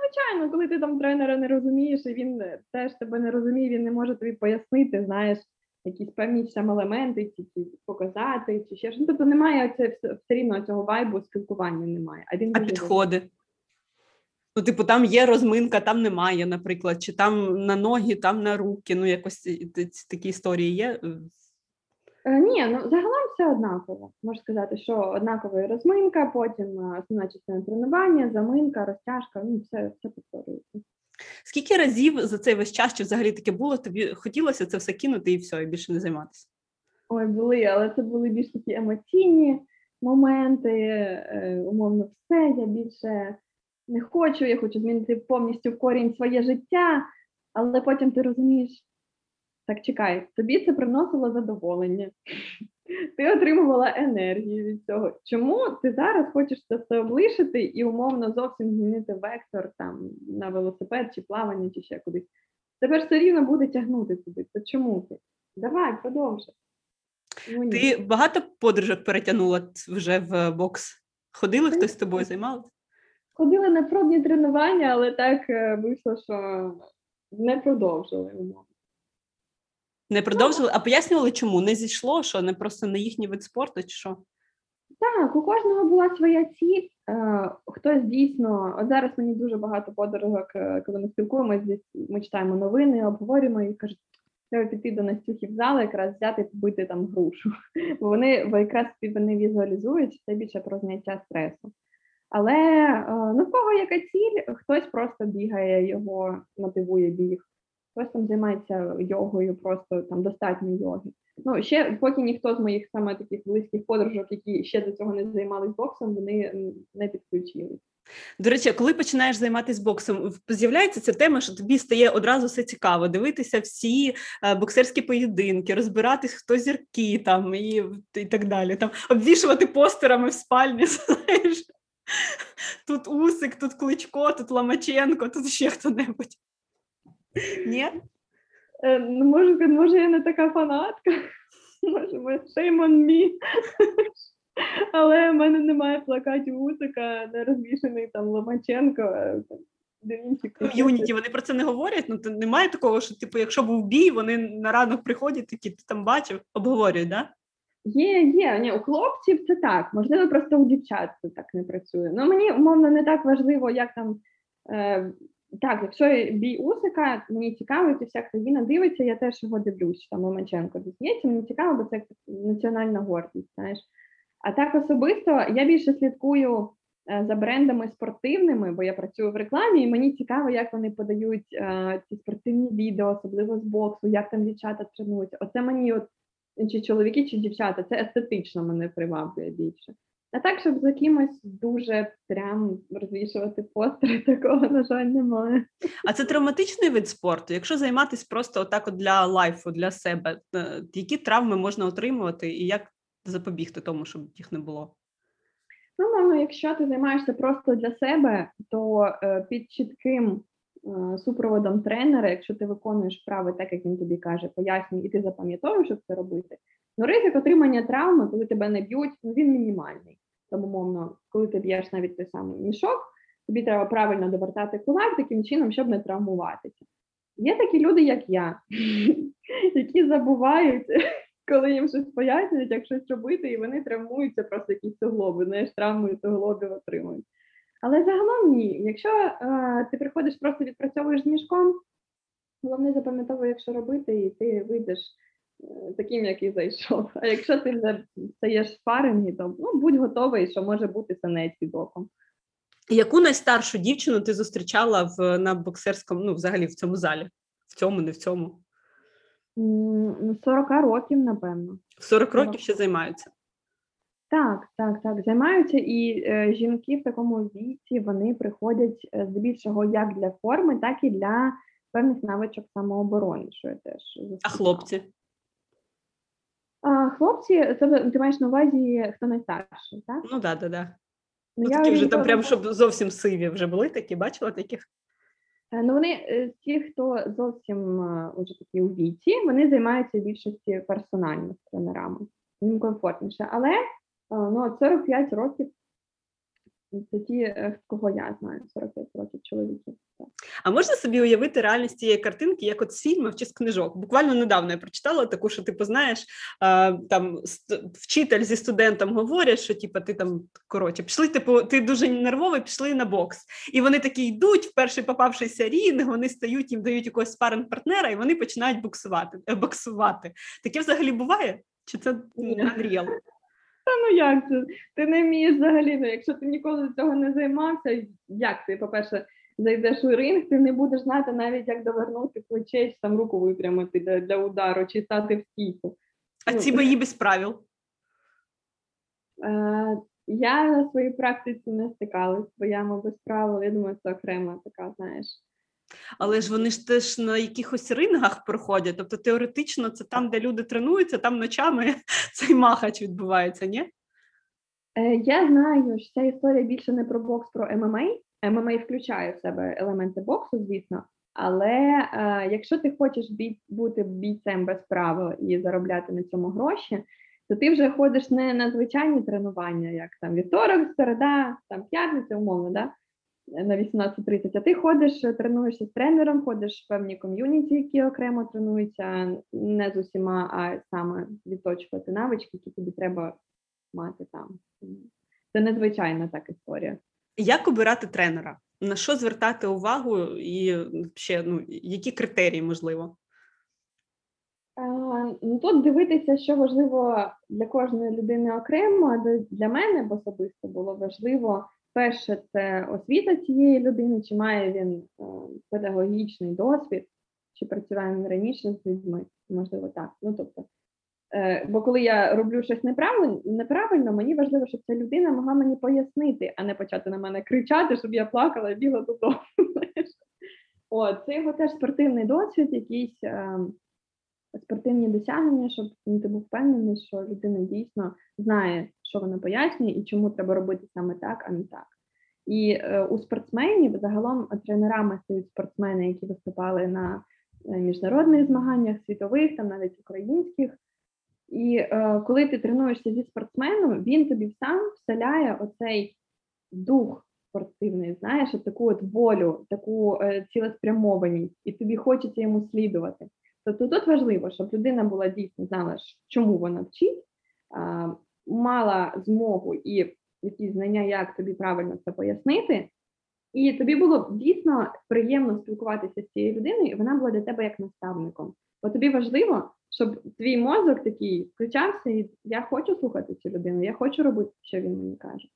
Звичайно, коли ти там тренера не розумієш, і він е, теж тебе не розуміє, він не може тобі пояснити, знаєш, якісь певні там елементи, чи, чи показати, чи ще щось. Ну, тобто немає це все, рівно цього вайбу, спілкування немає. А він А підходи? Ну, типу, там є розминка, там немає, наприклад, чи там на ноги, там на руки. Ну, якось ці- такі історії є. Е, Ні, ну загалом все однаково. Можу сказати, що однакова і розминка, потім е, основна частина тренування, заминка, розтяжка, ну все, все повторюється. Скільки разів за цей весь час, чи взагалі таке було, тобі хотілося це все кинути і все, і більше не займатися? Ой, були, але це були більш такі емоційні моменти, е, умовно, все, я більше не хочу, я хочу змінити повністю в корінь своє життя, але потім ти розумієш, так чекай, тобі це приносило задоволення, ти отримувала енергію від цього. Чому ти зараз хочеш це все облишити і умовно зовсім змінити вектор там на велосипед чи плавання, чи ще кудись? Тебе ж все рівно буде тягнути туди. То чому ти? Давай, продовжуй. Ти багато подорожок перетягнула вже в бокс? Ходили хтось з тобою займалися? Ходили на пробні тренування, але так е, вийшло, що не продовжили умовно. Не продовжили, а пояснювали, чому не зійшло, що не просто не їхній вид спорту, чи що? Так, у кожного була своя ціль. Е, хтось дійсно, от зараз мені дуже багато подорожок, е, коли ми спілкуємося, ми читаємо новини, обговорюємо і кажуть, треба піти до Настюхи в зал, якраз взяти побити там грушу. Бо вони бо якраз вони візуалізують це більше про зняття стресу. Але е, ну в кого яка ціль, хтось просто бігає, його мотивує біг, хтось там займається йогою, просто там достатньо йоги. Ну, ще поки ніхто з моїх саме таких близьких подружок, які ще до цього не займались боксом, вони не підключились. До речі, коли починаєш займатися боксом, з'являється ця тема, що тобі стає одразу все цікаво, дивитися всі е, боксерські поєдинки, розбиратись, хто зірки там і, і так далі. Там обвішувати постерами в спальні. Знаєш. Тут Усик, тут Кличко, тут Ломаченко, тут ще хто-небудь. Ні? Е, ну, може, може, я не така фанатка, може, ми shame on me. Але в мене немає плакатів Усика, не розвішений там Ломаченко, е, Ком'юніті, вони про це не говорять. Ну, то немає такого, що, типу, якщо був бій, вони на ранок приходять, такі ти там бачив, обговорюють, да? Є, є. Ні, у хлопців це так. Можливо, просто у дівчат це так не працює. Ну мені умовно не так важливо, як там. Е, так, якщо бій Усика, мені цікаво, і вся країна дивиться, я теж його дивлюсь, там Ломаченко зізнається, мені цікаво, бо це національна гордість, знаєш. А так особисто я більше слідкую е, за брендами спортивними, бо я працюю в рекламі, і мені цікаво, як вони подають е, ці спортивні відео, особливо з боксу, як там дівчата тренуються. Оце мені от чи чоловіки, чи дівчата, це естетично мене приваблює більше. А так, щоб за кимось дуже прям розвішувати постери, такого, на жаль, немає. А це травматичний вид спорту. Якщо займатися просто отак от для лайфу, для себе, е, які травми можна отримувати і як запобігти тому, щоб їх не було? Ну, мовно, якщо ти займаєшся просто для себе, то е, під чітким е, супроводом тренера, якщо ти виконуєш вправи так, як він тобі каже, пояснює, і ти запам'ятовуєш, як це робити, ну ризик отримання травми, коли тебе не б'ють, ну він мінімальний. Тому, мовно, коли ти б'єш навіть той самий мішок, тобі треба правильно довертати кулак таким чином, щоб не травмуватися. Є такі люди, як я, які забувають, коли їм щось пояснюють, як щось робити, і вони травмуються просто якісь суглоби, знаєш, травмою суглобів отримують. Але загалом ні. Якщо е, ти приходиш, просто відпрацьовуєш з мішком, головне запам'ятовуй, як що робити, і ти вийдеш таким, який зайшов. А якщо ти вже стаєш в то ну, будь готовий, що може бути санець під оком. Яку найстаршу дівчину ти зустрічала в на боксерському, ну взагалі в цьому залі? В цьому, не в цьому? М, ну, 40 років, напевно. В 40 років ще займаються. Так, так, так. Займаються і е, жінки в такому віці вони приходять е, здебільшого як для форми, так і для певних навичок самооборони, що я теж А хлопці? А, хлопці, це ти маєш на увазі, хто найстарший, так? Ну да, да, да. Ну, Ну, такі вже там прям, щоб зовсім сиві вже були такі, бачила таких? Е, Ну, вони е, ті, хто зовсім е, уже такі у віці, вони займаються в більшості персонально з тренерами. Їм комфортніше. Але е, ну, 45 років це ті, кого я знаю, 45 років чоловіків. А можна собі уявити реальність цієї картинки, як от з фільмів чи з книжок? Буквально недавно я прочитала таку, що типу знаєш, а, там вчитель зі студентом говорять, що типу, ти там коротше, пішли, типу, ти дуже нервовий, пішли на бокс. І вони такі йдуть в перший попавшийся рінг, вони стають, їм дають якогось спаринг партнера, і вони починають боксувати. е, боксувати. Таке взагалі буває? Чи це Ні. Unreal? Та ну як це? Ти не вмієш взагалі, ну, якщо ти ніколи до цього не займався, як ти, по-перше, зайдеш у ринг, ти не будеш знати навіть, як довернути плече, чи там руку випрямити для, для удару, чи стати в стійку. А Ну, ці бої без правил? Е, я на своїй практиці не стикалась з боями без правил. Я думаю, це окрема така, знаєш. Але ж вони ж теж на якихось рингах проходять. Тобто теоретично це там, де люди тренуються, там ночами цей махач відбувається, ні? Е, я знаю, що ця історія більше не про бокс, про ММА. ММА включає в себе елементи боксу, звісно. Але е, якщо ти хочеш бій, бути бійцем без правил і заробляти на цьому гроші, то ти вже ходиш не на звичайні тренування, як там вівторок, середа, там п'ятниця, умовно, да? На 18.30, а ти ходиш, е, тренуєшся з тренером, ходиш в певні ком'юніті, які окремо тренуються, не з усіма, а саме відточувати навички, які тобі треба мати там. Це незвичайна так історія. Як обирати тренера? На що звертати увагу і ще ну, які критерії можливо? Е, Ну, тут дивитися, що важливо для кожної людини окремо, для мене особисто було важливо. Перше, це освіта цієї людини, чи має він е, педагогічний досвід, чи працював він раніше з людьми, можливо, так. Ну тобто, е, бо коли я роблю щось неправильно, неправильно, мені важливо, щоб ця людина могла мені пояснити, а не почати на мене кричати, щоб я плакала і бігла додому. От, це його теж спортивний досвід, якийсь е, спортивні досягнення, щоб ну, ти був впевнений, що людина дійсно знає, що вона пояснює і чому треба робити саме так, а не так. І е, у спортсменів загалом тренерами стають спортсмени, які виступали на е, міжнародних змаганнях, світових, там навіть українських. І е, коли ти тренуєшся зі спортсменом, він тобі сам вселяє оцей дух спортивний, знаєш, таку от волю, таку е, цілеспрямованість, і тобі хочеться йому слідувати. Тобто тут важливо, щоб людина була дійсно знала, чому вона вчить, мала змогу і якісь знання, як тобі правильно це пояснити, і тобі було дійсно приємно спілкуватися з цією людиною, і вона була для тебе як наставником. Бо тобі важливо, щоб твій мозок такий включався, і я хочу слухати цю людину, я хочу робити, що він мені каже.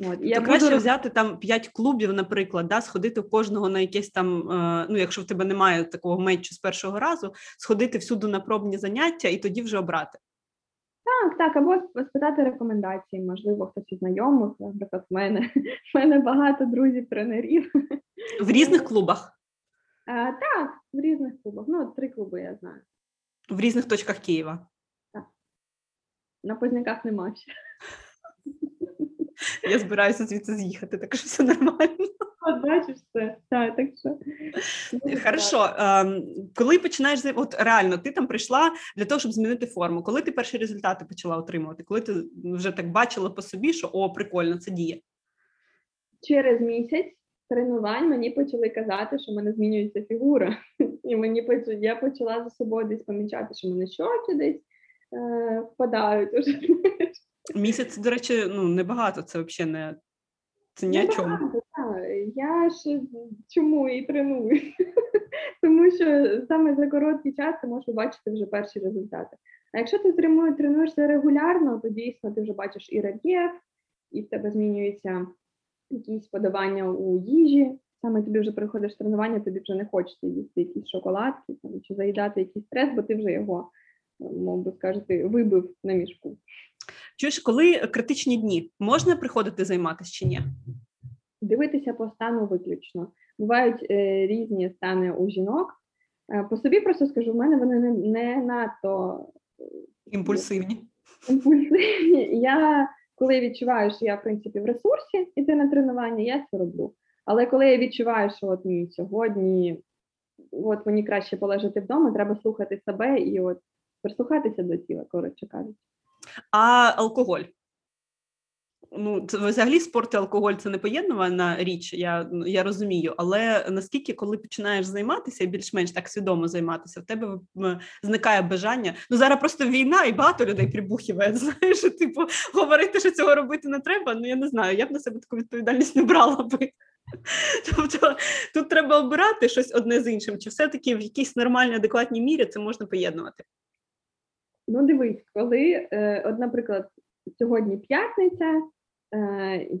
От, і Я буду краще роб- взяти там п'ять клубів, наприклад, да, сходити в кожного на якесь там, е, ну якщо в тебе немає такого мечу з першого разу, сходити всюди на пробні заняття і тоді вже обрати. Так, так, або спитати рекомендації, можливо, хтось із знайомих, наприклад, в мене. В мене багато друзів-тренерів. В різних клубах, А, так, в різних клубах. Ну, три клуби я знаю. в різних точках Києва. Так. На Позняках нема ще. Я збираюся звідси з'їхати, так що все нормально. От бачиш це. Так, так що. Хорошо, ем, коли починаєш от реально, ти там прийшла для того, щоб змінити форму. Коли ти перші результати почала отримувати? Коли ти вже так бачила по собі, що о, прикольно, це діє. Через місяць тренувань мені почали казати, що в мене змінюється фігура. І мені поч- я почала за собою десь помічати, що в мене щоки десь е, впадають. Уже. Місяць, до речі, ну небагато, це взагалі не це ні о чому. Я ж чому і треную? Тому що саме за короткий час ти можеш побачити вже перші результати. А якщо ти тренує- тренуєшся регулярно, то дійсно ти вже бачиш і рельєф, і в тебе змінюються якісь подавання у їжі. Саме тобі вже приходиш тренування, тобі вже не хочеться їсти якісь шоколадки там, чи заїдати якийсь стрес, бо ти вже його, мов скажете, вибив на мішку. Чуєш, коли критичні дні можна приходити займатися чи ні? Дивитися по стану виключно. Бувають е, різні стани у жінок. Е, по собі просто скажу, в мене вони не, не надто Імпульсивні. імпульсивні. Я коли відчуваю, що я в принципі в ресурсі іти на тренування, я це роблю. Але коли я відчуваю, що от ні, сьогодні от мені краще полежати вдома, треба слухати себе і от прислухатися до тіла, коротше кажучи. А алкоголь? Ну, це взагалі спорт і алкоголь це не поєднувана річ, я, ну, я розумію. Але наскільки, коли починаєш займатися більш-менш так свідомо займатися, в тебе зникає бажання. Ну зараз просто війна і багато людей прибухіває. Знаєш, типу, говорити, що цього робити не треба. Ну я не знаю, я б на себе таку відповідальність не брала би. Тобто тут треба обирати щось одне з іншим, чи все-таки в якійсь нормальній, адекватній мірі це можна поєднувати. Ну, дивись, коли, е, от, наприклад, сьогодні п'ятниця,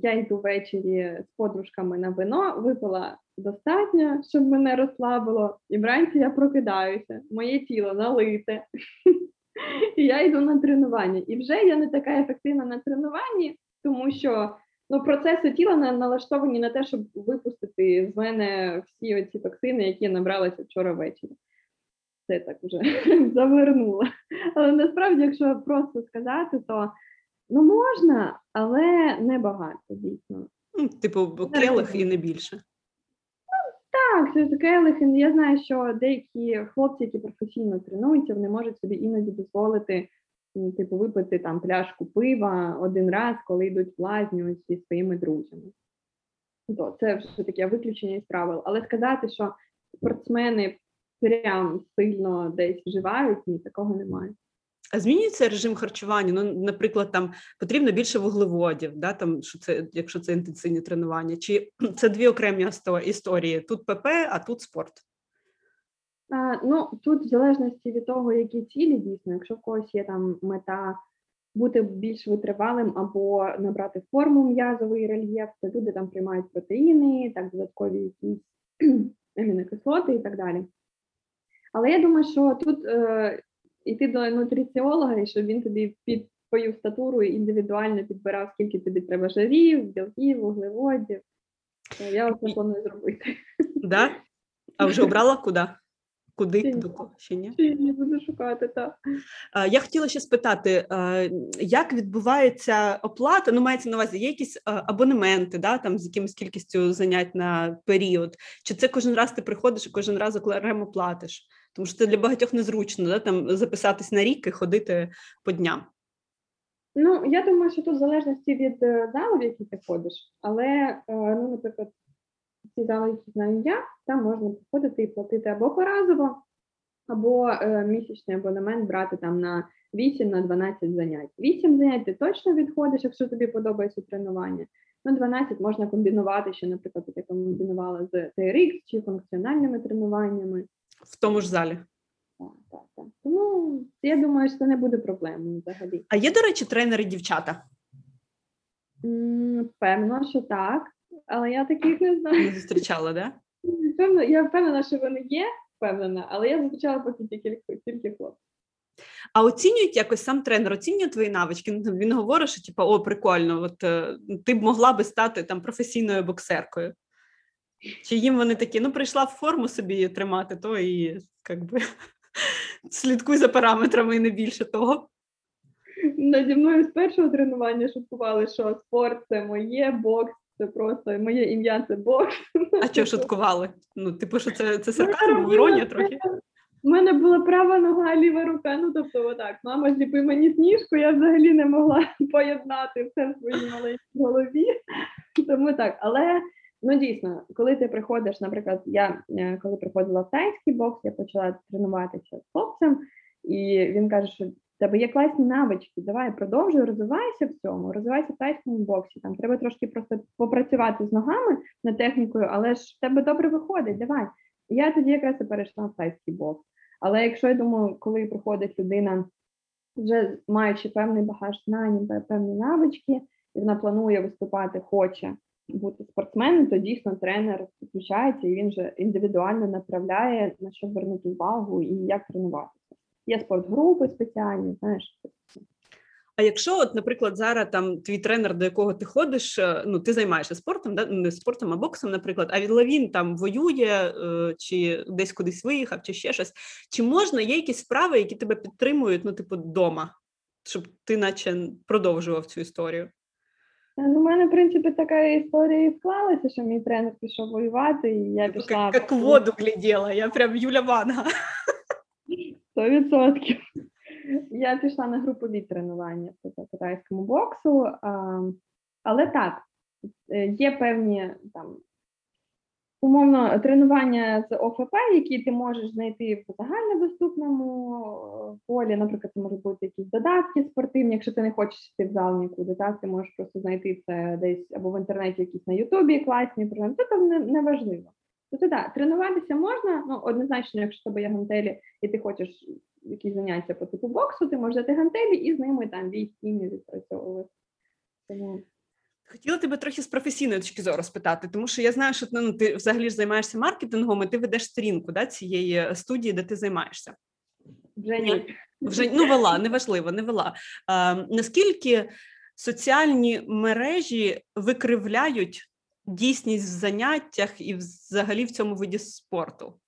я йду ввечері з подружками на вино, випила достатньо, щоб мене розслабило, і вранці я прокидаюся, моє тіло налите, і я йду на тренування. І вже я не така ефективна на тренуванні, тому що ну, процеси тіла на- налаштовані на те, щоб випустити з мене всі оці токсини, які я набралася вчора ввечері. Це так вже завернула. Але насправді, якщо просто сказати, то ну можна, але не багато дійсно. Ну, типу, келих і не більше. Так, це таке лихе. Я знаю, що деякі хлопці, які професійно тренуються, вони можуть собі іноді дозволити, типу, випити там пляшку пива один раз, коли йдуть в лазню зі своїми друзями. То це вже таке виключення із правил. Але сказати, що спортсмени прям сильно десь вживають, ні, такого немає. Змінюється режим харчування? Ну, наприклад, там потрібно більше вуглеводів, да, там, що це, якщо це інтенсивні тренування, чи це дві окремі історії: тут ПП, а тут спорт. А, ну, тут в залежності від того, які цілі дійсно, якщо в когось є там мета бути більш витривалим або набрати форму м'язовий рельєф, то люди там приймають протеїни, так, додаткові якісь амінокислоти і так далі. Але я думаю, що тут е, йти до нутриціолога, і щоб він тобі під твою статуру індивідуально підбирав, скільки тобі треба жирів, білків, вуглеводів. то Я це планую зробити. Да? А вже обрала куди? Куди? Ще ні. До кого? Ще ні? Чи не буду шукати так. Я хотіла ще спитати, е, як відбувається оплата? Ну, мається на увазі, є якісь е, абонементи, да, там з якимось кількістю занять на період? Чи це кожен раз ти приходиш і кожен раз окремо платиш? Тому що це для багатьох незручно, да, там записатись на рік і ходити по дням. Ну, я думаю, що тут в залежності від е, залу, в який ти ходиш, але, е, ну, наприклад, ці зали, які знаю я, там можна приходити і платити або поразово, або е, місячний абонемент брати там на 8 на 12 занять. 8 занять ти точно відходиш, якщо тобі подобається тренування. Ну, 12 можна комбінувати ще, наприклад, я комбінувала з TRX чи функціональними тренуваннями. В тому ж залі. Так, так. Тому я думаю, що це не буде проблемою взагалі. А є, до речі, тренери дівчата? М, Певно, що так, але я таких не знаю. Не зустрічала, да? Певно, я впевнена, що вони є, впевнена, але я зустрічала поки тільки тільки хлопців. А оцінюють якось сам тренер, оцінює твої навички. Ну, там Він говорить, що типу, о, прикольно, от е, ти б могла би стати там професійною боксеркою. Чи їм вони такі, ну прийшла в форму собі тримати, то і як би слідкуй за параметрами і не більше того. Наді мною з першого тренування шуткували, що спорт це моє, бокс це просто моє ім'я це бокс. А що шуткували? Ну, типу, що це, це сарказм, іронія трохи. У мене була права нога, ліва рука. Ну тобто, отак, мама зліпи мені сніжку, я взагалі не могла поєднати все в своїй маленькій голові. Тому так, але ну дійсно, коли ти приходиш, наприклад, я е, коли приходила в тайський бокс, я почала тренуватися з хлопцем, і він каже, що в тебе є класні навички, давай продовжуй, розвивайся в цьому, розвивайся в тайському боксі. Там треба трошки просто попрацювати з ногами над технікою, але ж в тебе добре виходить, давай. Я тоді якраз і перейшла в тайський бокс. Але якщо я думаю, коли приходить людина, вже маючи певний багаж знань, пе- певні навички, і вона планує виступати, хоче бути спортсменом, то дійсно тренер включається і він вже індивідуально направляє на що звернути увагу і як тренуватися. Є спортгрупи спеціальні, знаєш. А якщо, от, наприклад, зараз там твій тренер, до якого ти ходиш, е, ну ти займаєшся спортом, да? не спортом, а боксом, наприклад, а він там воює, е, чи десь кудись виїхав, чи ще щось. Чи можна є якісь справи, які тебе підтримують, ну, типу, вдома, щоб ти наче продовжував цю історію? Е, Ну, у мене, в принципі, така історія і склалася, що мій тренер пішов воювати, і я пішла. Як, як в воду гляділа, я прям Юля Ванга. Сто відсотків. Я пішла на групові тренування по по китайському боксу, але так, е, є певні там умовно тренування з ОФП, які ти можеш знайти в загальнодоступному е, полі. Наприклад, це можуть бути якісь додатки спортивні, якщо ти не хочеш йти в зал нікуди, так ти можеш просто знайти це десь або в інтернеті, якісь на Ютубі класні програми. Це там не, важливо. Тобто, так, тренуватися можна, ну однозначно, якщо тебе є гантелі, і ти хочеш якісь заняття по типу боксу, ти можеш взяти гантелі і з ними там бій стіни відпрацьовувати. Тому Хотіла тебе трохи з професійної точки зору спитати, тому що я знаю, що ну, ти взагалі ж займаєшся маркетингом, і ти ведеш сторінку да, цієї студії, де ти займаєшся. вже ні. Вже ну вела, неважливо, не вела. А, наскільки соціальні мережі викривляють дійсність в заняттях і взагалі в цьому виді спорту?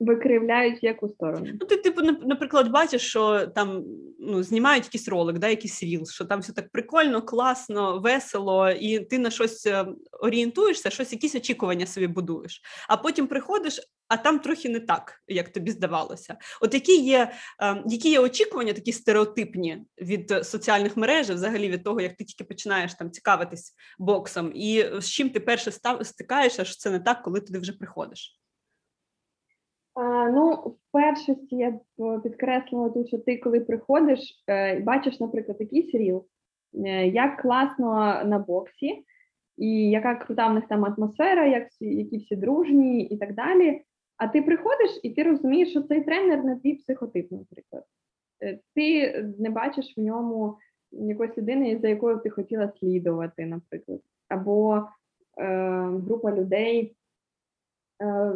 Викривляють в яку сторону. Ну, ти, типу, нап- наприклад, бачиш, що там ну, знімають якийсь ролик, да, якийсь ріл, що там все так прикольно, класно, весело, і ти на щось е, орієнтуєшся, щось, якісь очікування собі будуєш. А потім приходиш, а там трохи не так, як тобі здавалося. От які є, е, які є очікування, такі стереотипні від соціальних мереж, взагалі від того, як ти тільки починаєш там цікавитись боксом, і з чим ти перше став, стикаєшся, що це не так, коли туди вже приходиш. Ну, в першості я б підкреслила тут, що ти, коли приходиш, е, бачиш, наприклад, якийсь ріл, е, як класно на боксі, і яка крута в них там атмосфера, як які всі дружні і так далі. А ти приходиш і ти розумієш, що цей тренер не твій психотип, наприклад. Е, Ти не бачиш в ньому якоїсь людини, за якою ти хотіла слідувати, наприклад, або е, група людей е,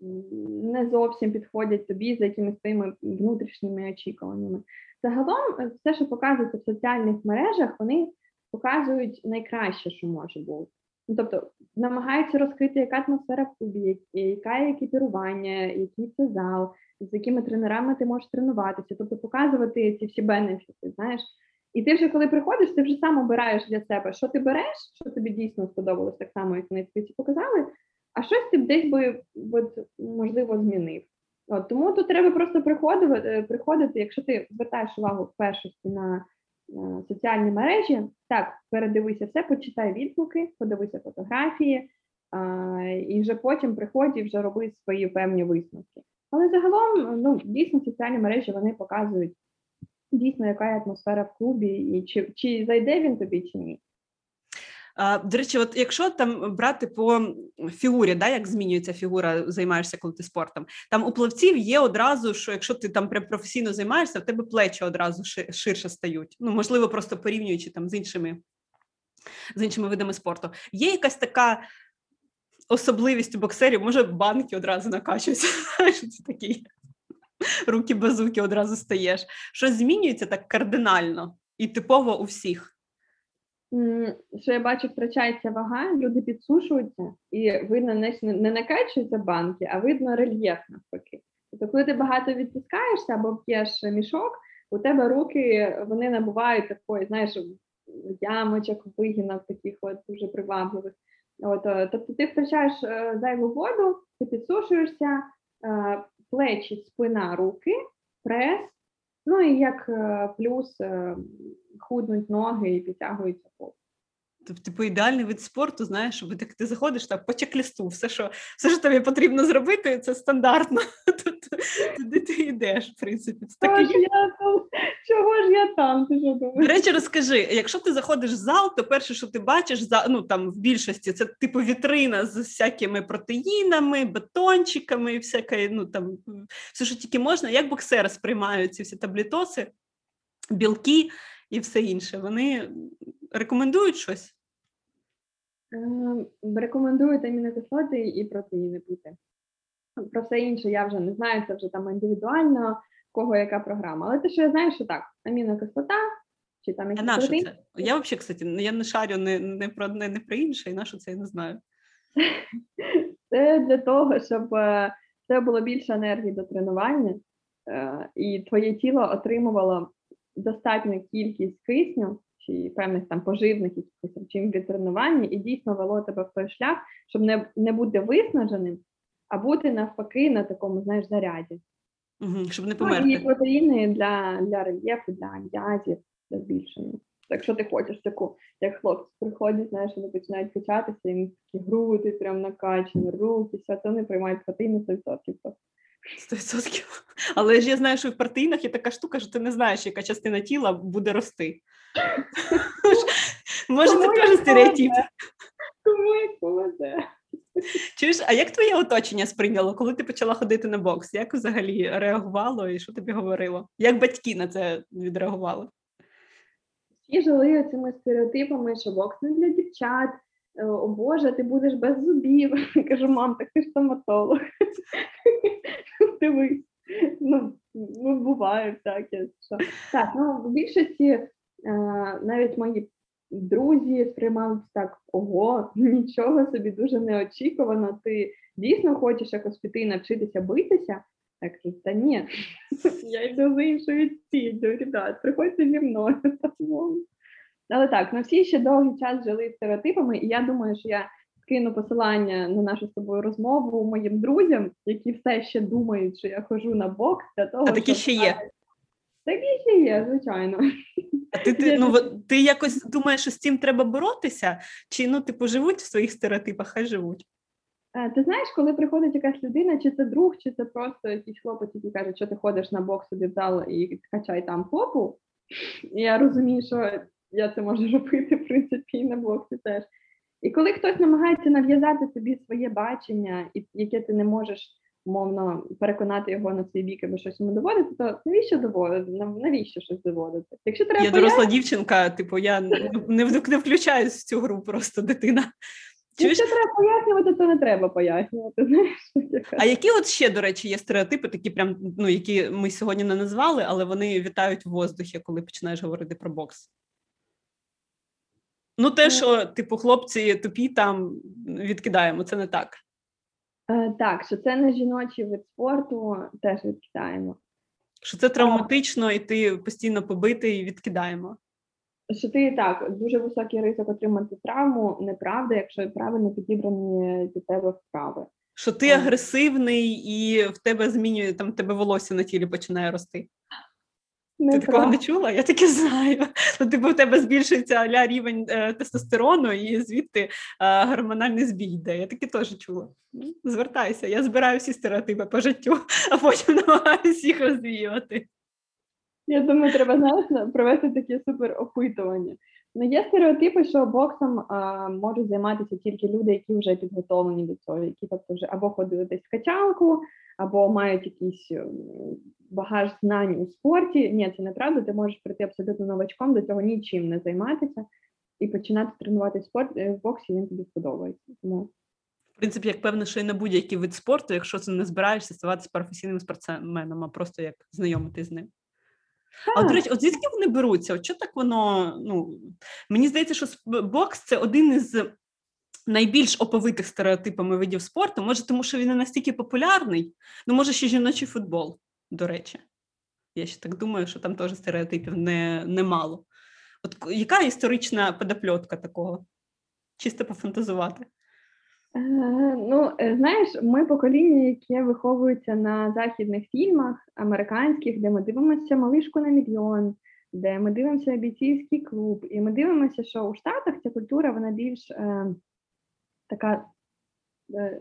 не зовсім підходять тобі за якимись твоїми внутрішніми очікуваннями. Загалом, е, все, що показується в соціальних мережах, вони показують найкраще, що може бути. Ну, тобто намагаються розкрити, яка атмосфера в клубі, є екіпірування, який це зал, з якими тренерами ти можеш тренуватися, тобто показувати ці всі бенефіти, знаєш. І ти вже коли приходиш, ти вже сам обираєш для себе, що ти береш, що тобі дійсно сподобалось, так само, як вони тобі показали, а щось ти б десь би от, можливо змінив. От, тому тут треба просто приходити, е, приходити, якщо ти звертаєш увагу в першості на е, соціальні мережі, так, передивися все, почитай відгуки, подивися фотографії, а, і вже потім приходь і вже роби свої певні висновки. Але загалом, ну, дійсно, соціальні мережі вони показують дійсно, яка атмосфера в клубі, і чи, чи зайде він тобі, чи ні. До речі, от якщо там брати по фігурі, да, як змінюється фігура, займаєшся, коли ти спортом, там у плавців є одразу, що якщо ти там прям професійно займаєшся, в тебе плечі одразу ширше стають. Ну, можливо, просто порівнюючи там з іншими, з іншими видами спорту. Є якась така особливість у боксерів, може, банки одразу накачуються. Це такий руки базуки одразу стаєш. Що змінюється так кардинально і типово у всіх. Що я бачу, втрачається вага, люди підсушуються, і видно не, накачуються банки, а видно рельєф навпаки. Тобто, коли ти багато відтискаєшся або п'єш мішок, у тебе руки вони набувають такої, знаєш, ямочок, вигінок таких от дуже привабливих. От, е, тобто ти втрачаєш е, зайву воду, ти підсушуєшся, е, плечі, спина, руки, прес, ну і як плюс худнуть ноги і підтягується поп. Тобто, типу, ідеальний вид спорту, знаєш, щоб ти, ти заходиш так по чек-лісту, все, що, все, що тобі потрібно зробити, це стандартно. Туди ти йдеш, в принципі. Це так Чого ж я там? Чого ж я там? Ти що До речі, розкажи, якщо ти заходиш в зал, то перше, що ти бачиш, ну там в більшості, це типу вітрина з всякими протеїнами, бетончиками, всяке, ну там все, що тільки можна. Як боксери сприймають ці всі таблітоси, білки і все інше. Вони рекомендують щось. Ем, Рекомендують амінокислоти і протеїни пити. Про все інше я вже не знаю, це вже там індивідуально, кого яка програма. Але те, що я знаю, що так, амінокислота, чи там якісь що протеїни, це? Я взагалі, кстати, я не шарю не, не про одне, не про інше, і на що це я не знаю. це для того, щоб е, тебе було більше енергії до тренування, е, і твоє тіло отримувало достатню кількість кисню чи певних там поживних якихось речей від тренування, і дійсно вело тебе в той шлях, щоб не, не бути виснаженим, а бути навпаки на такому, знаєш, заряді. Угу, щоб не Ну, і протеїни для, для рельєфу, для м'язів, для збільшення. Так що ти хочеш таку, як хлопці приходять, знаєш, вони починають качатися, їм такі груди прям накачані, руки, все, то вони приймають протеїни 100%. Просто. 100%. Але ж я знаю, що в протеїнах є така штука, що ти не знаєш, яка частина тіла буде рости. Може, це теж стереотип. Кому як повезе. Чуєш, а як твоє оточення сприйняло, коли ти почала ходити на бокс? Як взагалі реагувало і що тобі говорило? Як батьки на це відреагували? Всі жили цими стереотипами, що бокс не для дівчат. Е, О Боже, ти будеш без зубів. Я кажу, мам, так ти ж стоматолог. Дивись. Ну, ну, буває всяке. Що. Так, ну в більшості е, навіть мої друзі сприймали так: ого, нічого собі дуже неочікувано. Ти дійсно хочеш якось піти і навчитися битися? Так, та ні, я йду за іншою ціллю, ребят, приходьте зі мною. Але так, ми всі ще довгий час жили стереотипами, і я думаю, що я скину посилання на нашу з тобою розмову моїм друзям, які все ще думають, що я ходжу на бокс для того, А такі ще є. Такі ще є, звичайно. А ти, ти, ну, ти якось думаєш, що з цим треба боротися? Чи ну, типу, живуть в своїх стереотипах, хай живуть? Е, Ти знаєш, коли приходить якась людина, чи це друг, чи це просто якийсь хлопець, який каже, що ти ходиш на бокс собі в зал і качай там попу. Я розумію, що я це можу робити, в принципі, і на боксі теж. І коли хтось намагається нав'язати собі своє бачення, і яке ти не можеш мовно переконати його на свій бік, або щось йому доводити, то навіщо доводити? Навіщо щось доводити? Якщо треба Я доросла дівчинка, типу, я не, не, включаюсь в цю гру просто дитина. Чуєш? Якщо треба пояснювати, то не треба пояснювати. Знаєш, А які от ще, до речі, є стереотипи, такі прям, ну, які ми сьогодні не назвали, але вони вітають в воздухі, коли починаєш говорити про бокс? Ну, те, що, типу, хлопці тупі там відкидаємо, це не так. Е, Так, що це не жіночий вид спорту, теж відкидаємо. Що це травматично, і ти постійно побитий, відкидаємо. Що ти так, дуже високий ризик отримати травму, неправда, якщо правильно підібрані під тебе вправи. Що ти агресивний і в тебе змінює там в тебе волосся на тілі починає рости. Ти такого не чула? Я таке знаю. Ну, типу, в тебе збільшується аля рівень е, тестостерону, і звідти е, гормональний збій йде. Я таке теж чула. Ну, Звертайся, я збираю всі стереотипи по життю, а потім намагаюся їх розвіювати. Я думаю, треба знаєш, провести таке супер опитування. Ну, є стереотипи, що боксом а, можуть займатися тільки люди, які вже підготовлені до цього, які тобто вже або ходили десь в качалку, або мають якийсь багаж знань у спорті. Ні, це неправда. Ти можеш прийти абсолютно новачком, до цього нічим не займатися і починати тренувати спорт е, в боксі. Він тобі сподобається. Тому В принципі, як певно, що і на будь-який вид спорту, якщо ти не збираєшся ставатися професійним спортсменом, а просто як знайомитись з ним. А до речі, от звідки вони беруться? От що так воно? Ну мені здається, що бокс це один із найбільш оповитих стереотипами видів спорту. Може, тому що він не настільки популярний, ну може ще жіночий футбол, до речі. Я ще так думаю, що там теж стереотипів не, немало. От яка історична подопльотка такого? Чисто пофантазувати. Е, Ну, е, знаєш, ми покоління, яке виховується на західних фільмах американських, де ми дивимося малишку на мільйон, де ми дивимося бійцівський клуб, і ми дивимося, що у Штатах ця культура вона більш е, така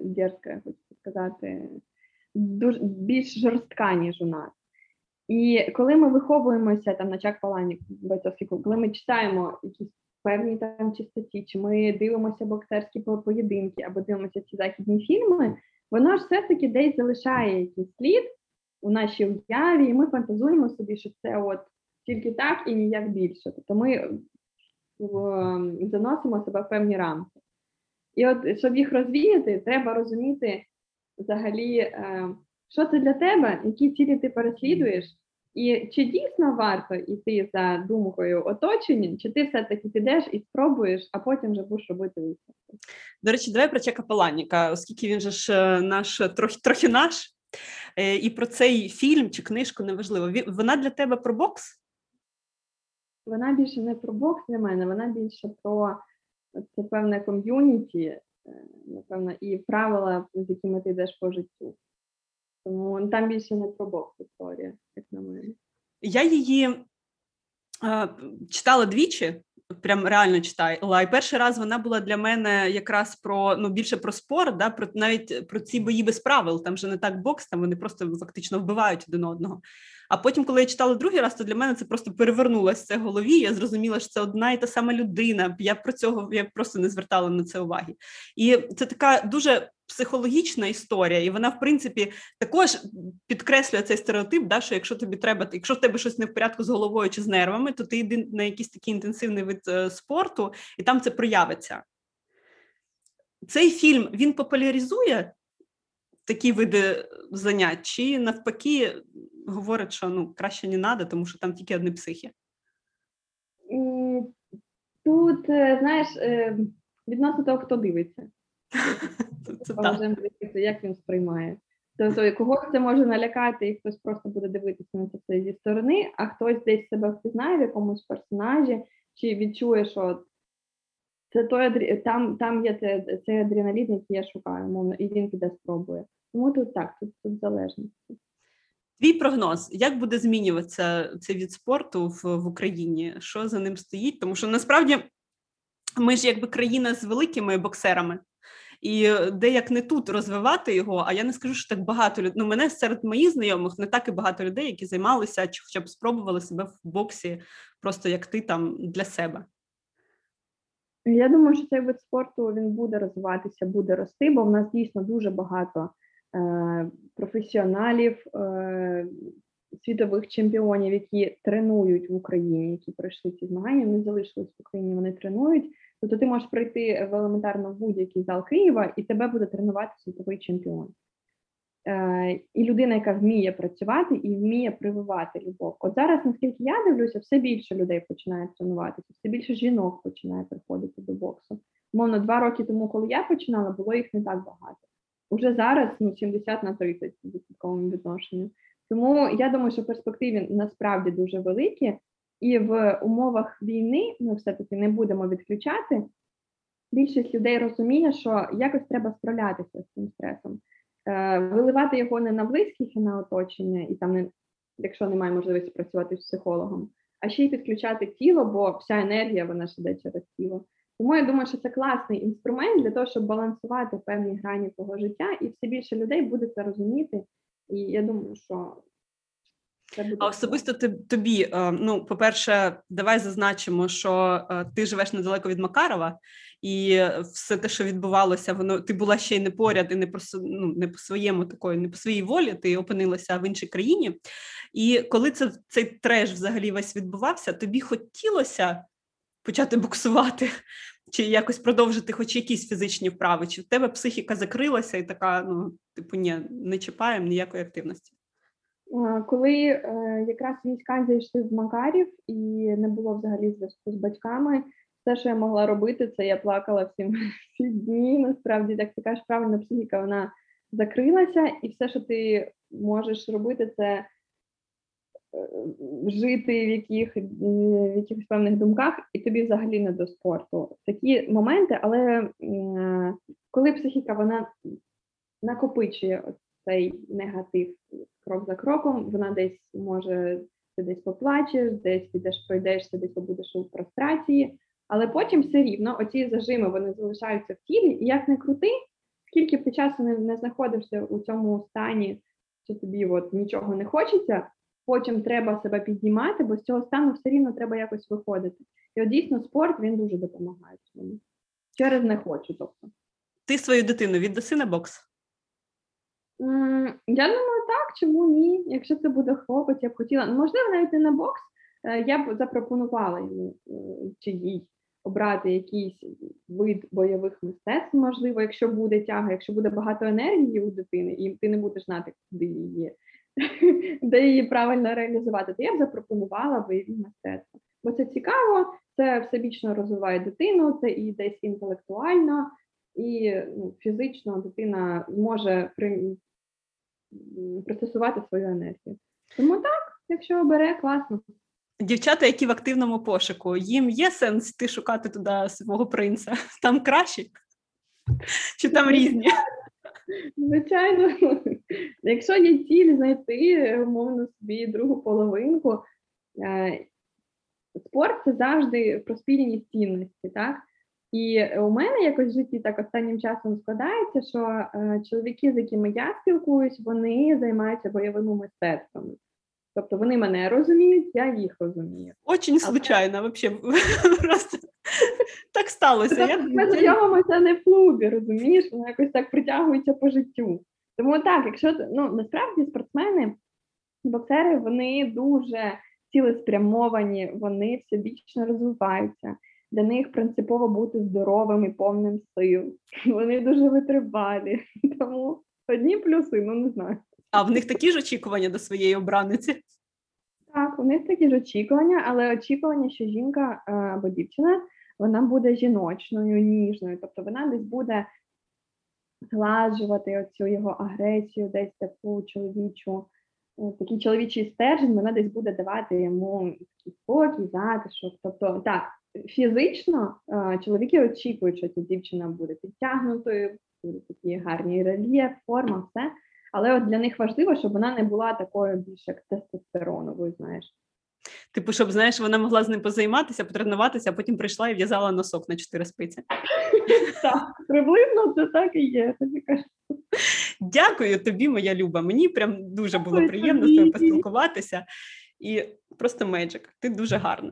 дерзка, я хочу сказати, дуже більш жорстка, ніж у нас. І коли ми виховуємося там на Чак Палані, бойцовський коли ми читаємо якісь певній там чистоті, чи ми дивимося боксерські поєдинки або дивимося ці західні фільми, воно ж все-таки десь залишає якийсь слід у нашій уяві, і ми фантазуємо собі, що це от тільки так і ніяк більше. Тобто ми в- заносимо себе в певні рамки. І от щоб їх розвіяти, треба розуміти взагалі, е, що це для тебе, які цілі ти переслідуєш, і чи дійсно варто йти за думкою оточення, чи ти все-таки підеш і спробуєш, а потім вже будеш робити висновки. До речі, давай про Чека Паланіка, оскільки він же ж е, наш е, трохи трохи наш. І про цей фільм чи книжку неважливо. Вона для тебе про бокс? Вона більше не про бокс для мене, вона більше про це певне ком'юніті, е, напевно, і правила, з якими ти йдеш по життю. Тому там більше не про бокс історія, як на мене. Я її е, читала двічі, прям реально читала. І перший раз вона була для мене якраз про ну більше про спорт, да, про навіть про ці бої без правил. Там же не так бокс, там вони просто фактично вбивають один одного. А потім, коли я читала другий раз, то для мене це просто перевернулося в голові. Я зрозуміла, що це одна і та сама людина. Я про цього я просто не звертала на це уваги. І це така дуже психологічна історія, і вона, в принципі, також підкреслює цей стереотип, да, що якщо тобі треба, якщо в тебе щось не в порядку з головою чи з нервами, то ти йди на якийсь такий інтенсивний вид е, спорту, і там це проявиться. Цей фільм він популяризує такі види занять, чи навпаки говорить, що ну краще не треба, тому що там тільки одні психи. Тут, е, знаєш, е, відносно того, хто дивиться. Це, так. Дивитися, як він сприймає. Тобто, когось це може налякати, і хтось просто буде дивитися на це все зі сторони, а хтось десь себе впізнає в якомусь персонажі, чи відчує, що це той адрі... там, там є це, цей адреналін, який я шукаю, мовно, і він піде спробує. Тому тут так, тут, тут залежність. Твій прогноз, як буде змінюватися цей від спорту в, в Україні? Що за ним стоїть? Тому що насправді ми ж якби країна з великими боксерами, і де як не тут розвивати його. А я не скажу, що так багато людей. Ну, мене серед моїх знайомих не так і багато людей, які займалися чи хоча б спробували себе в боксі, просто як ти там для себе. Я думаю, що цей вид спорту він буде розвиватися, буде рости, бо в нас дійсно дуже багато е, професіоналів, е, світових чемпіонів, які тренують в Україні, які пройшли ці змагання, вони залишились в Україні, вони тренують. Тобто ти можеш прийти в елементарно в будь-який зал Києва, і тебе буде тренувати світовий чемпіон. Е, і людина, яка вміє працювати і вміє прививати любов. От зараз, наскільки я дивлюся, все більше людей починає тренуватися, все більше жінок починає приходити до боксу. Мовно, два роки тому, коли я починала, було їх не так багато. Уже зараз ну, 70 на 30 в відсотковому відношенні. Тому я думаю, що перспективи насправді дуже великі, і в умовах війни ми все-таки не будемо відключати. Більшість людей розуміє, що якось треба справлятися з цим стресом. Е, виливати його не на близьких і на оточення, і там не якщо немає можливості працювати з психологом, а ще й підключати тіло, бо вся енергія вона ж йде через тіло. Тому я думаю, що це класний інструмент для того, щоб балансувати певні грані твого життя, і все більше людей буде це розуміти. І я думаю, що А особисто тобі, е, ну, по-перше, давай зазначимо, що е, ти живеш недалеко від Макарова, і все те, що відбувалося, воно ти була ще й не поряд, і не по ну, не по своєму такої, не по своїй волі, ти опинилася в іншій країні. І коли це цей треш взагалі весь відбувався, тобі хотілося почати буксувати, чи якось продовжити хоч якісь фізичні вправи, чи в тебе психіка закрилася і така, ну, типу, ні, не чіпаємо ніякої активності. Е, Коли е, якраз війська зайшли в Макарів і не було взагалі зв'язку з батьками, все, що я могла робити, це я плакала всі, всі дні. Насправді, так ти кажеш, правильно, психіка вона закрилася, і все, що ти можеш робити, це е, жити в яких, в якихось певних думках, і тобі взагалі не до спорту. Такі моменти, але е, коли психіка вона накопичує цей негатив крок за кроком, вона десь може ти десь поплачеш, десь підеш пройдешся, десь побудеш у прострації, але потім все рівно оці зажими вони залишаються в тілі, і як не крути, скільки б ти часу не, не знаходишся у цьому стані, що тобі от нічого не хочеться, потім треба себе піднімати, бо з цього стану все рівно треба якось виходити. І от дійсно спорт він дуже допомагає цьому. Через не хочу, тобто. Ти свою дитину віддаси на бокс? Я думаю, так, чому ні? Якщо це буде хлопець, я б хотіла. Можливо, навіть не на бокс. е, Я б запропонувала йому е, чи їй обрати якийсь вид бойових мистецтв, можливо, якщо буде тяга, якщо буде багато енергії у дитини, і ти не будеш знати, куди її, де її правильно реалізувати, то я б запропонувала бойові мистецтва. Бо це цікаво, це всебічно розвиває дитину, це і десь інтелектуально, і ну, фізично дитина може при, м, пристосувати свою енергію. Тому так, якщо обере, класно. Дівчата, які в активному пошуку, їм є сенс йти шукати туди свого принца? Там кращі? Чи там різні? Звичайно, якщо є ціль знайти умовно собі другу половинку, е, спорт це завжди про спільні цінності, так? І у мене якось в житті так останнім часом складається, що е, чоловіки, з якими я спілкуюсь, вони займаються бойовими мистецтвами. Тобто вони мене розуміють, я їх розумію. Очень случайно, вообще. Просто так сталося. Я, Ми знайомимося не в клубі, розумієш, воно якось так притягується по життю. Тому так, якщо ну насправді спортсмени, боксери, вони дуже цілеспрямовані, вони всебічно розвиваються. Для них принципово бути здоровим і повним сил. Вони дуже витривалі. Тому одні плюси, ну не знаю. А в них такі ж очікування до своєї обраниці. Так, у них такі ж очікування, але очікування, що жінка е, або дівчина вона буде жіночною, ніжною, тобто вона десь буде згладжувати оцю його агресію, десь таку чоловічу, е, такий чоловічий стержень, вона десь буде давати йому такий спокій, затишок. Тобто, так, фізично е, чоловіки очікують, що ця дівчина буде підтягнутою, буде такий гарний рельєф, форма, все. Але от для них важливо, щоб вона не була такою більш як тестостероновою, знаєш. Типу, щоб знаєш, вона могла з ним позайматися, потренуватися, а потім прийшла і в'язала носок на чотири спиці. Так, приблизно це так і є. Тобі кажу. Дякую тобі, моя Люба. Мені прям дуже було приємно з тобою поспілкуватися. І просто меджик. Ти дуже гарна.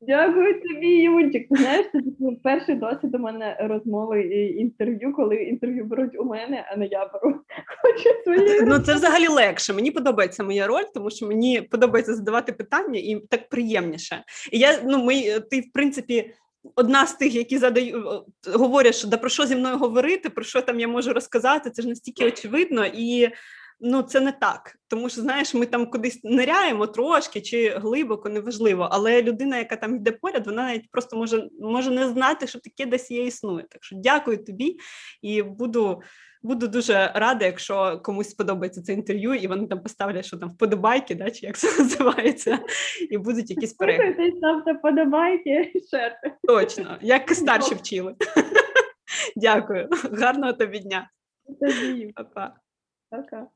Дякую тобі, Юнчик. Ти знаєш, це перший досвід у мене розмови і інтерв'ю, коли інтерв'ю беруть у мене, а не я беру. Хочу своє. Ну це взагалі легше. Мені подобається моя роль, тому що мені подобається задавати питання і так приємніше. І я ну ми ти, в принципі. Одна з тих, які задаю, говорять, що да про що зі мною говорити, про що там я можу розказати, це ж настільки очевидно, і ну це не так. Тому що знаєш, ми там кудись ниряємо трошки чи глибоко, неважливо. Але людина, яка там йде поряд, вона навіть просто може, може не знати, що таке десь є існує. Так що дякую тобі і буду. Буду дуже рада, якщо комусь сподобається це інтерв'ю, і вони там поставлять, що там вподобайки, да, чи як це називається, і будуть якісь перегляди. Ставте подобайки і шерте. Точно, як старші вчили. Дякую, гарного тобі дня. Тобі. Па-па. Пока.